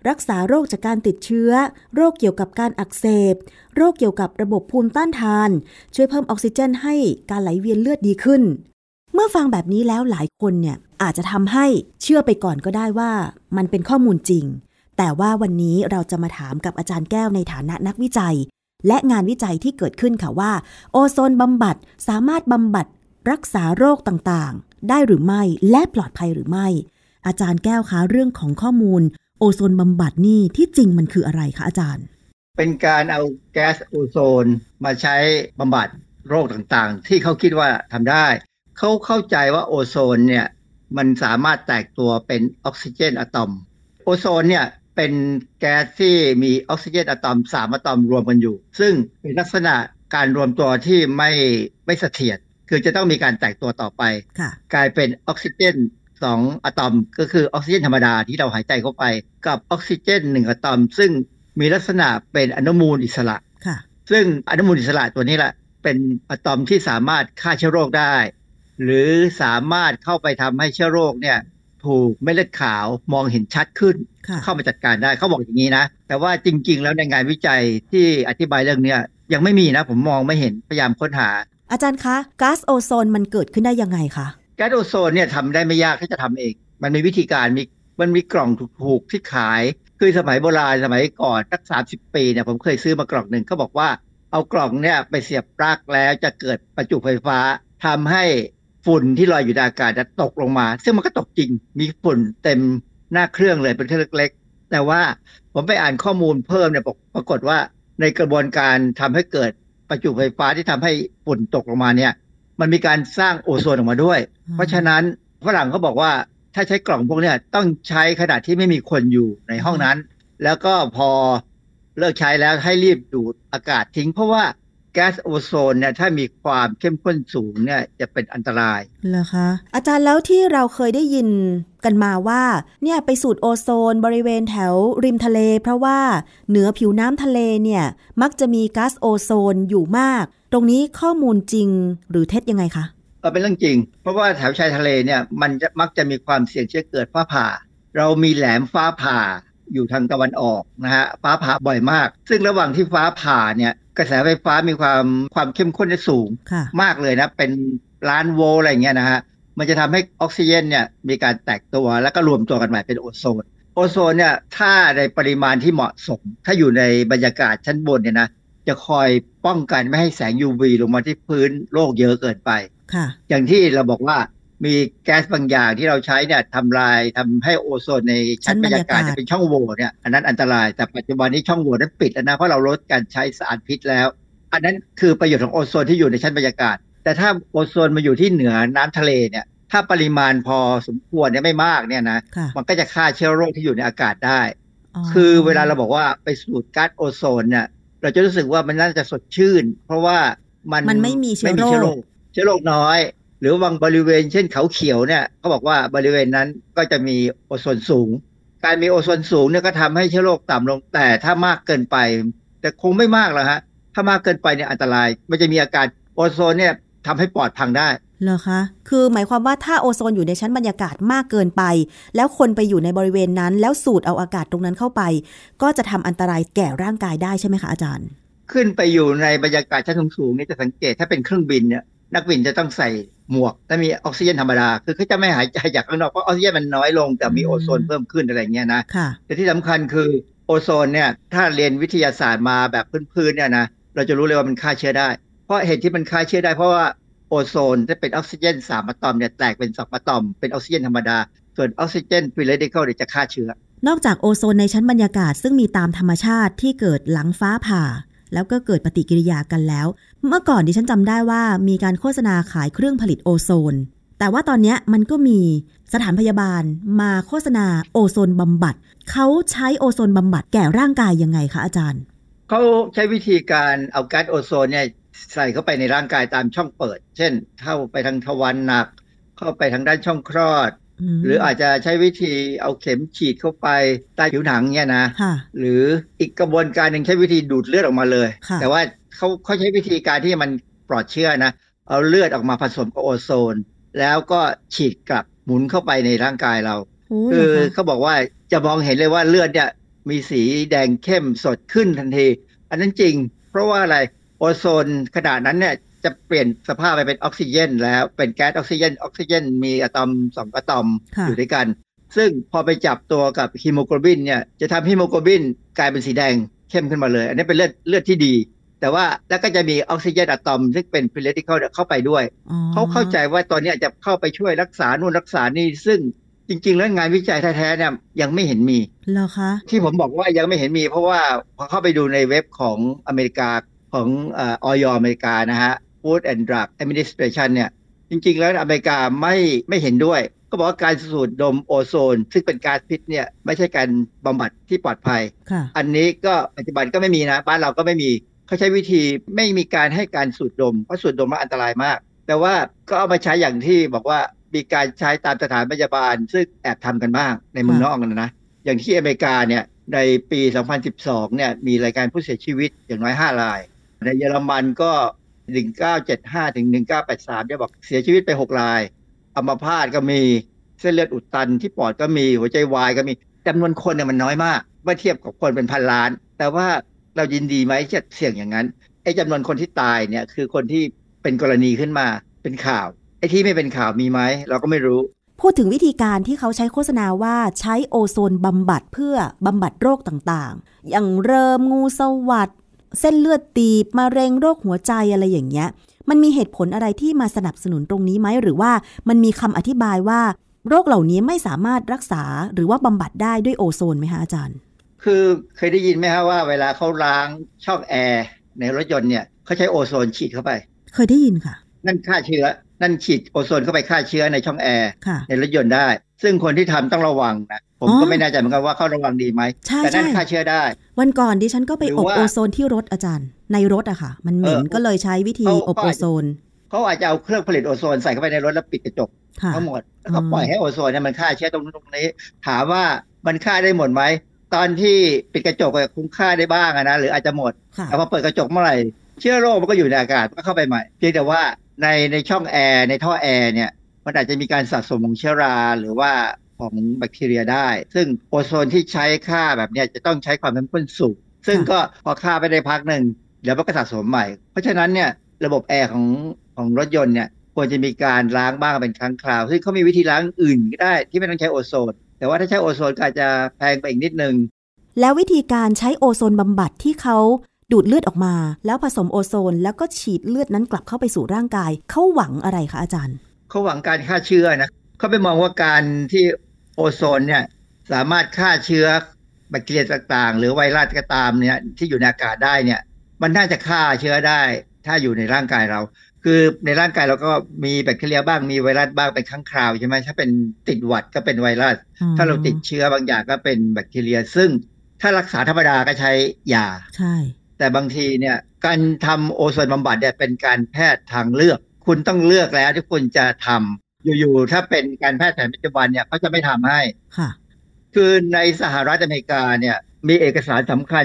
รักษาโรคจากการติดเชื้อ โรคเกี่ยวกับการอักเสบ โรคเกี่ยวกับระบบภูมิต้านทาน ช่วยเพิ่มออกซิเจนให้การไหลเวียนเลือดดีขึ้น เมื่อฟังแบบนี้แล้วหลายคนเนี่ยอาจจะทำให้เชื่อไปก่อนก็ได้ว่ามันเป็นข้อมูลจริง แต่ว่าวันนี้เราจะมาถามกับอาจารย์แก้วในฐานะนักวิจัย และงานวิจัยที่เกิดขึ้นค่ะว่า โอโซนบำบัดสามารถบำบัดรักษาโรคต่างๆ ได้หรือไม่และปลอดภัยหรือไม่ อาจารย์แก้วคะเรื่องของข้อมูล โอโซนบำบัดนี่ที่จริงมันคืออะไรคะอาจารย์ เป็นการเอาแก๊สโอโซนมาใช้บำบัดโรคต่างๆ ที่เขาคิดว่าทำได้ เขาเข้าใจว่าโอโซนเนี่ยมันสามารถแตกตัวเป็นออกซิเจนอะตอม โอโซนเนี่ยเป็นแก๊สที่มีออกซิเจนอะตอมสามอะตอมรวมกันอยู่ ซึ่งเป็นลักษณะการรวมตัวที่ไม่ไม่เสถียรคือจะต้องมีการแตกตัวต่อไปค่ะกลายเป็นออกซิเจน สองอะตอม ก็คือออกซิเจนธรรมดาที่เราหายใจเข้าไป กับออกซิเจนหนึ่งอะตอม ซึ่งมีลักษณะเป็นอนุมูลอิสระค่ะ ซึ่งอนุมูลอิสระตัวนี้แหละเป็นอะตอมที่สามารถฆ่าเชื้อโรคได้ หรือสามารถเข้าไปทำให้เชื้อโรคเนี่ยถูกเม็ดเลือดขาวมองเห็นชัดขึ้นค่ะเข้ามาจัดการได้เขาบอกอย่างนี้นะ แต่ว่าจริง ๆ แล้วในงานวิจัยที่อธิบายเรื่องเนี้ยยังไม่มีนะ ผมมองไม่เห็นพยายามค้นหา อาจารย์คะก๊าซโอโซนมันเกิดขึ้นได้ยังไงคะ แก๊สโอโซนเนี่ยทำได้ไม่ยากที่จะทำเอง มันมีวิธีการมีมันมีกล่องถูกๆที่ขาย คือสมัยโบราณสมัยก่อนสักสามสิบปีเนี่ยผมเคยซื้อมากล่องหนึ่งเขาบอกว่าเอากล่องเนี่ยไปเสียบปลั๊กแล้วจะเกิดประจุไฟฟ้าทำให้ฝุ่นที่ลอยอยู่ในอากาศจะตกลงมา ซึ่งมันก็ตกจริง มีฝุ่นเต็มหน้าเครื่องเลยเป็นเครื่องเล็กๆ แต่ว่าผมไปอ่านข้อมูลเพิ่มเนี่ยบอกปรากฏว่าในกระบวนการทำให้เกิดประจุไฟฟ้าที่ทำให้ฝุ่นตกลงมาเนี่ย มันมีการสร้างโอโซนออกมาด้วยอืมเพราะฉะนั้นฝรั่งเขาบอกว่าถ้าใช้กล่องพวกเนี้ยต้องใช้ขนาดที่ไม่มีคนอยู่ในห้องนั้น แล้วก็พอเลิกใช้แล้วให้รีบดูดอากาศทิ้ง เพราะว่า แก๊สโอโซนเนี่ยถ้ามีความเข้มข้นสูงเนี่ยจะเป็นอันตรายเหรอคะอาจารย์แล้วที่เราเคยได้ยินกันมาว่าเนี่ยไปสูดโอโซนบริเวณแถวริมทะเล เพราะว่าเหนือผิวน้ำทะเลเนี่ยมักจะมีก๊าซโอโซนอยู่มาก ตรงนี้ข้อมูลจริงหรือเท็จยังไงคะเออเป็นเรื่องจริง เพราะว่าแถวชายทะเลเนี่ยมันจะมักจะมีความเสี่ยงที่จะเกิดฟ้าผ่า เรามีแหลมฟ้าผ่า อยู่ทางตะวันออกนะฮะฟ้าผ่าบ่อยมาก ซึ่งระหว่างที่ฟ้าผ่าเนี่ยกระแสไฟฟ้ามีความความเข้มข้นที่สูงค่ะมากเลยนะ เป็นล้านโวลต์อะไรเงี้ยนะฮะมันจะทำให้ออกซิเจนเนี่ยมีการแตกตัวแล้วก็รวมตัวกันใหม่เป็นโอโซน โอโซนเนี่ยถ้าในปริมาณที่เหมาะสม ถ้าอยู่ในบรรยากาศชั้นบนเนี่ยนะจะคอยป้องกันไม่ให้แสง UV ลงมาที่พื้นโลกเยอะเกินไปค่ะอย่างที่เราบอกว่า มีแก๊สบางอย่างที่เราใช้เนี่ยทำลายทำให้โอโซนในชั้นบรรยากาศเนี่ยเป็นช่องโหว่เนี่ยอันนั้นอันตรายแต่ปัจจุบันนี้ช่องโหว่นั้นปิดแล้วนะเพราะเราลดการใช้สารพิษแล้ว อันนั้นคือประโยชน์ของโอโซนที่อยู่ในชั้นบรรยากาศ แต่ถ้าโอโซนมาอยู่ที่เหนือน้ำทะเลเนี่ยถ้าปริมาณพอสมควรเนี่ยไม่มากเนี่ยนะค่ะมันก็จะฆ่าเชื้อโรคที่อยู่ในอากาศได้อ๋อคือเวลาเราบอกว่าไปสูดก๊าซโอโซนเนี่ยเราจะรู้สึกว่ามันน่าจะสดชื่น เพราะว่ามันมันไม่มีเชื้อโรคเชื้อโรคเชื้อโรคน้อย หรือบางบริเวณเช่นเขาเขียวเนี่ยเขาบอกว่าบริเวณนั้นก็จะมีโอโซนสูง การมีโอโซนสูงเนี่ยก็ทำให้เชื้อโรคต่ำลงแต่ถ้ามากเกินไป แต่คงไม่มากหรอกฮะถ้ามากเกินไปเนี่ยอันตราย มันจะมีอาการโอโซนเนี่ยทำให้ปอดพังได้เหรอคะคือหมายความว่าถ้าโอโซนอยู่ในชั้นบรรยากาศมากเกินไป แล้วคนไปอยู่ในบริเวณนั้น แล้วสูดเอาอากาศตรงนั้นเข้าไป ก็จะทำอันตรายแก่ร่างกายได้ใช่ไหมคะอาจารย์ ขึ้นไปอยู่ในบรรยากาศชั้นสูงๆนี่จะสังเกตถ้าเป็นเครื่องบินเนี่ย นักบินจะต้องใส่หมวกและมีออกซิเจนธรรมดา คือเขาจะไม่หายใจจากข้างนอกเพราะออกซิเจนมันน้อยลงแต่มีอืมโอโซนเพิ่มขึ้นอะไรเงี้ยนะค่ะแต่ที่สำคัญคือโอโซนเนี่ยถ้าเรียนวิทยาศาสตร์มาแบบพื้นๆเนี่ยนะเราจะรู้เลยว่ามันฆ่าเชื้อได้ เพราะเหตุที่มันฆ่าเชื้อได้เพราะว่าโอโซนที่เป็นออกซิเจนสามอะตอมเนี่ยแตกเป็นสองอะตอมเป็นออกซิเจนธรรมดา ส่วนออกซิเจน free radical เนี่ยจะฆ่าเชื้อ นอกจากโอโซนในชั้นบรรยากาศซึ่งมีตามธรรมชาติที่เกิดหลังฟ้าผ่า แล้วก็เกิดปฏิกิริยากันแล้ว เมื่อก่อนดิฉันจำได้ว่ามีการโฆษณาขายเครื่องผลิตโอโซน แต่ว่าตอนเนี้ยมันก็มีสถานพยาบาลมาโฆษณาโอโซนบำบัด เขาใช้โอโซนบำบัดแก่ร่างกายยังไงคะอาจารย์ เขาใช้วิธีการเอาก๊าซโอโซนเนี่ยใส่เข้าไปในร่างกายตามช่องเปิด เช่น เข้าไปทางทวารหนัก เข้าไปทางด้านช่องคลอดมหรืออาจจะใช้วิธีเอาเข็มฉีดเข้าไปใต้ผิวหนังเนี่ยนะค่ะหรืออีกกระบวนการหนึ่งใช้วิธีดูดเลือดออกมาเลยค่ะแต่ว่า เขาเขาใช้วิธีการที่มันปลอดเชื้อนะ เอาเลือดออกมาผสมกับโอโซน แล้วก็ฉีดกลับหมุนเข้าไปในร่างกายเราโอ้คือเหรอคะเขาบอกว่าจะมองเห็นเลยว่าเลือดเนี่ยมีสีแดงเข้มสดขึ้นทันที อันนั้นจริง เพราะว่าอะไรโอโซนขนาดนั้นเนี่ยจะเปลี่ยนสภาพไปเป็นออกซิเจนแล้วเป็นแก๊สออกซิเจนออกซิเจนมีอะตอมสองอะตอมค่ะอยู่ด้วยกัน ซึ่งพอไปจับตัวกับฮีโมโกลบินเนี่ยจะทำฮีโมโกลบินกลายเป็นสีแดงเข้มขึ้นมาเลย อันนี้เป็นเลือดเลือดที่ดี แต่ว่าแล้วก็จะมีออกซิเจนอะตอมซึ่งเป็นพ r เ t ติคอลเข้าไปด้วยอ๋อเขาเข้าใจว่าตอนนี้จะเข้าไปช่วยรักษานู่นรักษานี่ซึ่งจริง ๆ แล้วงานวิจัยแท้ๆเนี่ยยังไม่เห็นมีเหรอคะที่ผมบอกว่ายังไม่เห็นมี เพราะว่าพอเข้าไปดูในเว็บของอเมริกาของเออยอเมริกานะฮะ Food and Drug Administration เนี่ยจริง ๆ แล้วอเมริกาไม่ไม่เห็นด้วย ก็บอกว่าการสูดดมโอโซน ซึ่งเป็นก๊าซพิษเนี่ยไม่ใช่การบำบัดที่ปลอดภัยค่ะอันนี้ก็ปัจจุบันก็ไม่มีนะ บ้านเราก็ไม่มี เขาใช้วิธีไม่มีการให้การสูดดม เพราะสูดดมมันอันตรายมาก แต่ว่าก็เอามาใช้อย่างที่บอกว่ามีการใช้ตามสถานพยาบาล ซึ่งแอบทำกันบ้างในเมืองนอกนะนะอย่างที่อเมริกาเนี่ยในปี 2012 เนี่ยมีรายการผู้เสียชีวิตอย่างน้อย 5 ราย ในเยอรมันก็ 1975 ถึง 1983เนี่ยบอกเสียชีวิตไป 6 รายอัมพาตก็มีเส้นเลือดอุดตันที่ปอดก็มีหัวใจวายก็มีจำนวนคนเนี่ยมันน้อยมาก เมื่อเทียบกับคนเป็นพันล้าน แต่ว่า เรายินดีไหมจะเสี่ยงอย่างนั้นไอ้จำนวนคนที่ตายเนี่ย คือคนที่เป็นกรณีขึ้นมาเป็นข่าวไอ้ที่ไม่เป็นข่าวมีไหมเราก็ไม่รู้ พูดถึงวิธีการที่เขาใช้โฆษณาว่าใช้โอโซนบำบัดเพื่อบำบัดโรคต่างๆ อย่างเริมงูสวัสดเส้นเลือดตีบมะเร็งโรคหัวใจอะไรอย่างเงี้ย มันมีเหตุผลอะไรที่มาสนับสนุนตรงนี้ไหมหรือว่ามันมีคำอธิบายว่า โรคเหล่านี้ไม่สามารถรักษาหรือว่าบำบัดได้ด้วยโอโซนไหมคะอาจารย์ คือเคยได้ยินไหมฮะว่าเวลาเขาล้างช่องแอร์ในรถยนต์เนี่ยเขาใช้โอโซนฉีดเข้าไป เคยได้ยินค่ะ นั่นฆ่าเชื้อ นั่นฉีดโอโซนเข้าไปฆ่าเชื้อในช่องแอร์ค่ะในรถยนต์ได้ ซึ่งคนที่ทำต้องระวังนะผมอ๋อก็ไม่แน่ใจเหมือนกันว่าเขาระวังดีไหมใช่แต่นั่นใช่ฆ่าเชื้อได้ วันก่อนดิฉันก็ไปหรืออบว่าโอโซนที่รถอาจารย์ ในรถอะค่ะ มันเหม็นเออก็เลยใช้วิธีเขาอบเขาโออาจจะโซนเขาอาจจะเอาเครื่องผลิตโอโซนใส่เข้าไปในรถแล้วปิดกระจกค่ะทั้งหมดแล้วก็อืมปล่อยให้โอโซนเนี่ยมันฆ่าเชื้อตรงนู้นตรงนี้ถามว่ามันฆ่าได้หมดไหม ตอนที่ปิดกระจกอะคงฆ่าได้บ้างอะนะหรืออาจจะหมดค่ะแต่พอเปิดกระจกเมื่อไหร่ เชื้อโรคมันก็อยู่ในอากาศมันก็เข้าไปใหม่เพียงแต่ว่าในในช่องแอร์ในท่อแอร์เนี่ยมันอาจจะมีการสะสมของเชื้อราหรือว่าของแบคทีเรียได้ ซึ่งโอโซนที่ใช้ฆ่าแบบเนี้ยจะต้องใช้ความเข้มข้นสูง ซึ่งก็พอฆ่าไปได้พักหนึ่งเดี๋ยวมันก็สะสมใหม่ เพราะฉะนั้นเนี่ยระบบแอร์ของของรถยนต์เนี่ยควรจะมีการล้างบ้างเป็นครั้งคราว ซึ่งเขามีวิธีล้างอื่นก็ได้ที่ไม่ต้องใช้โอโซน แต่ว่าถ้าใช้โอโซนก็อาจจะแพงไปอีกนิดนึง แล้ววิธีการใช้โอโซนบำบัดที่เขาดูดเลือดออกมา แล้วผสมโอโซนแล้วก็ฉีดเลือดนั้นกลับเข้าไปสู่ร่างกาย เขาหวังอะไรคะอาจารย์ เขาหวังการฆ่าเชื้อนะเขาไปมองว่าการที่โอโซนเนี่ยสามารถฆ่าเชื้อแบคทีเรียต่างๆ หรือไวรัสก็ตามเนี่ยที่อยู่ในอากาศได้เนี่ย มันน่าจะฆ่าเชื้อได้ ถ้าอยู่ในร่างกายเรา คือในร่างกายเราก็มีแบคทีเรียบ้างมีไวรัสบ้างเป็นครั้งคราวใช่ไหมถ้าเป็นติดหวัดก็เป็นไวรัส ถ้าเราติดเชื้อบางอย่างก็เป็นแบคทีเรีย ซึ่งถ้ารักษาธรรมดาก็ใช้ยาใช่ แต่บางทีเนี่ยการทำโอโซนบำบัดเนี่ยเป็นการแพทย์ทางเลือก คุณต้องเลือกแล้วที่คุณจะทำอยู่ๆถ้าเป็นการแพทย์แผนปัจจุบันเนี่ยเขาจะไม่ทำให้ค่ะ คือในสหรัฐอเมริกาเนี่ยมีเอกสารสำคัญ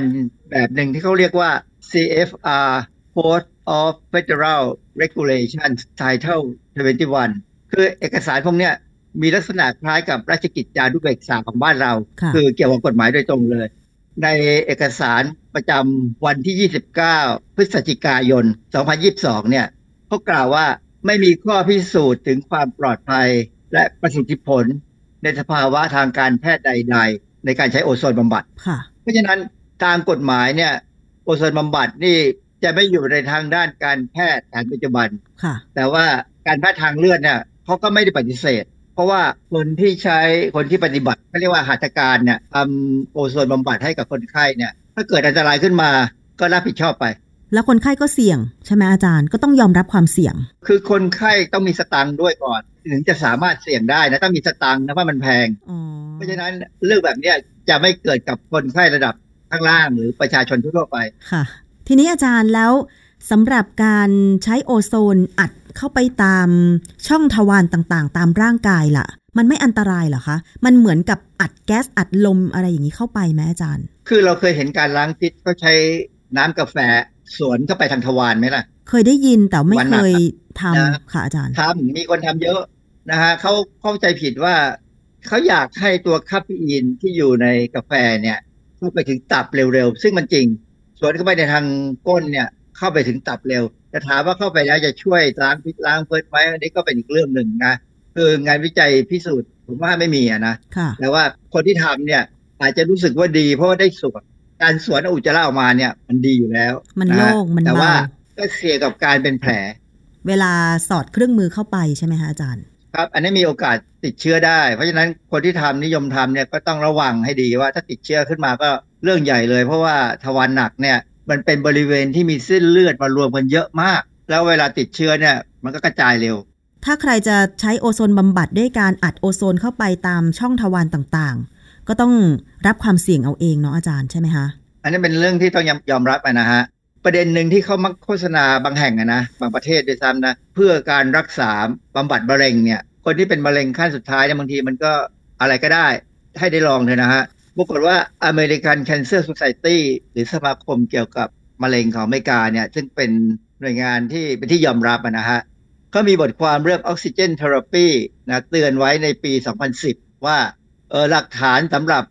แบบหนึ่งที่เขาเรียกว่า CFR Code of Federal Regulations Title 21 คือเอกสารพวกเนี้ยมีลักษณะคล้ายกับราชกิจจานุเบกษาของบ้านเราค่ะคือเกี่ยวกับกฎหมายโดยตรงเลย ในเอกสารประจำวันที่ 29 พฤศจิกายน 2022 เนี่ยเขากล่าวว่าไม่มีข้อพิสูจน์ถึงความปลอดภัยและประสิทธิผล ในสภาวะทางการแพทย์ใด ๆ ในการใช้โอโซนบำบัดค่ะเพราะฉะนั้นตามกฎหมายเนี่ยโอโซนบำบัดนี่ จะไม่อยู่ในทางด้านการแพทย์แผนปัจจุบันค่ะแต่ว่าการแพทย์ทางเลือดเนี่ยเขาก็ไม่ได้ปฏิเสธ เพราะว่าคนที่ใช้คนที่ปฏิบัติเขาเรียกว่าหัตถการเนี่ยทำโอโซนบำบัดให้กับคนไข้เนี่ย ถ้าเกิดอันตรายขึ้นมาก็รับผิดชอบไป แล้วคนไข้ก็เสี่ยง ใช่ไหมอาจารย์ก็ต้องยอมรับความเสี่ยง คือคนไข้ต้องมีสตังค์ด้วยก่อน ถึงจะสามารถเสี่ยงได้นะต้องมีสตังค์นะว่ามันแพงอ๋อเพราะฉะนั้นเรื่องแบบเนี้ยจะไม่เกิดกับคนไข้ระดับข้างล่างหรือประชาชนทั่วๆไปค่ะ ทีนี้อาจารย์แล้วสำหรับการใช้โอโซนอัดเข้าไปตามช่องทวารต่างๆ ตามร่างกายล่ะ มันไม่อันตรายเหรอคะ มันเหมือนกับอัดแก๊สอัดลมอะไรอย่างนี้เข้าไปไหมอาจารย์ คือเราเคยเห็นการล้างพิษเขาใช้น้ำกาแฟสวนเข้าไปทางทวารไหมล่ะ เคยได้ยินแต่ไม่วันเคน่ะยทนะำค่ะอาจารย์ทำมีคนทำเยอะนะฮะเขาเข้าใจผิดว่าเขาอยากให้ตัวคาเฟอีนที่อยู่ในกาแฟเนี่ยเข้าไปถึงตับเร็วๆ ซึ่งมันจริง สวนเข้าไปในทางก้นเนี่ยเข้าไปถึงตับเร็วจะถามว่าเข้าไปแล้วจะช่วยล้างพิษล้างเพิษไหมอันนี้ก็เป็นอีกเรื่องหนึ่งนะคืองานวิจัยพิสูจน์ผมว่าไม่มีอะนะค่ะแต่ว่าคนที่ทำเนี่ยอาจจะรู้สึกว่าดีเพราะว่าได้สวนการสวนเอาอุจจาระออกมาเนี่ย มันดีอยู่แล้ว มันนะโล่งมันแต่เบาว่าก็เสี่ยงกับการเป็นแผล เวลาสอดเครื่องมือเข้าไปใช่ไหมคะอาจารย์ ครับอันนี้มีโอกาสติดเชื้อได้ เพราะฉะนั้นคนที่ทำนิยมทำเนี่ยก็ต้องระวังให้ดีว่าถ้าติดเชื้อขึ้นมาก็ เรื่องใหญ่เลย เพราะว่าทวารหนักเนี่ยมันเป็นบริเวณที่มีเส้นเลือดมารวมกันเยอะมาก แล้วเวลาติดเชื้อเนี่ยมันก็กระจายเร็ว ถ้าใครจะใช้โอโซนบำบัดด้วยการอัดโอโซนเข้าไปตามช่องทวารต่างๆ ก็ต้องรับความเสี่ยงเอาเองเนาะอาจารย์ใช่ไหมคะอันนี้เป็นเรื่องที่ต้องยอมยอมรับอะนะฮะประเด็นหนึ่งที่เขามักโฆษณาบางแห่งอะนะบางประเทศด้วยซ้ำนะเพื่อการรักษาบำบัดมะเร็งเนี่ยคนที่เป็นมะเร็งขั้นสุดท้ายเนี่ยบางทีมันก็อะไรก็ได้ให้ได้ลองเถอะนะฮะ ปรากฏว่า American Cancer Society หรือสมาคมเกี่ยวกับมะเร็งของอเมริกาเนี่ย ซึ่งเป็นหน่วยงานที่เป็นที่ยอมรับอะนะฮะเขามีบทความเรื่องออกซิเจนเทอราปีนะเตือนไว้ในปี 2010 ว่าเออหลักฐานสำหรับ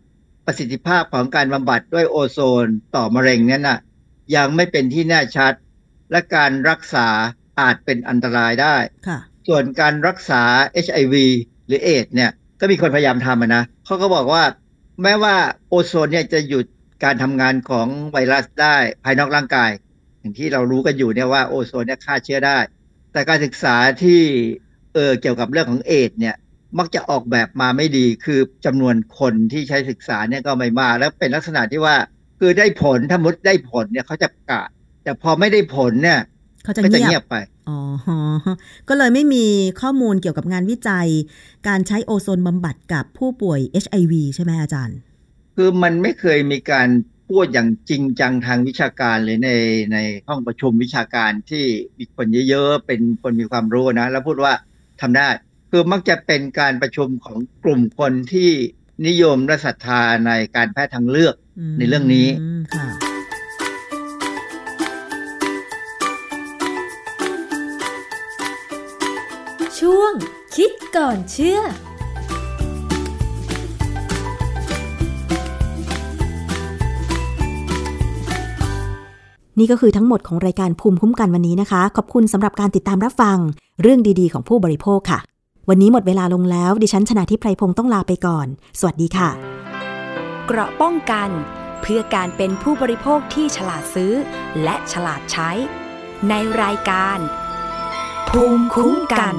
ประสิทธิภาพของการบำบัดด้วยโอโซนต่อมะเร็งนั้นน่ะยังไม่เป็นที่แน่ชัด และการรักษาอาจเป็นอันตรายได้ค่ะส่วนการรักษา HIV หรือเอดส์เนี่ย ก็มีคนพยายามทำอะนะเขาก็บอกว่า แม้ว่าโอโซนเนี่ยจะหยุดการทำงานของไวรัสได้ภายนอกร่างกาย อย่างที่เรารู้กันอยู่เนี่ยว่าโอโซนเนี่ยฆ่าเชื้อได้ แต่การศึกษาที่เออเกี่ยวกับเรื่องของเอดเนี่ยมักจะออกแบบมาไม่ดีคือจำนวนคนที่ใช้ศึกษาเนี่ยก็ไม่มากแล้วเป็นลักษณะที่ว่าคือได้ผลถ้ามุดได้ผลเนี่ยเขาจะประกาศ แต่พอไม่ได้ผลเนี่ยเขาจะก็จะเงียบไป อ๋อ ก็เลยไม่มีข้อมูลเกี่ยวกับงานวิจัย การใช้โอโซนบำบัดกับผู้ป่วย HIV ใช่ไหมอาจารย์ คือมันไม่เคยมีการพูดอย่างจริงจังทางวิชาการเลยในในห้องประชุมวิชาการที่มีคนเยอะๆ เป็นคนมีความรู้นะ แล้วพูดว่าทำได้ คือมักจะเป็นการประชุมของกลุ่มคนที่นิยมและศรัทธาในการแพทย์ทางเลือกในเรื่องนี้มค่ะ ช่วง คิดก่อนเชื่อนนี่ก็คือทั้งหมดของรายการภูมิคุ้มกันวันนี้นะคะ ขอบคุณสำหรับการติดตามรับฟัง เรื่องดีๆ ของผู้บริโภคค่ะ วันนี้หมดเวลาลงแล้ว ดิฉันชนะทิพไพรพงศ์ต้องลาไปก่อน สวัสดีค่ะ เกราะป้องกัน เพื่อการเป็นผู้บริโภคที่ฉลาดซื้อ และฉลาดใช้ ในรายการ ภูมิคุ้มกัน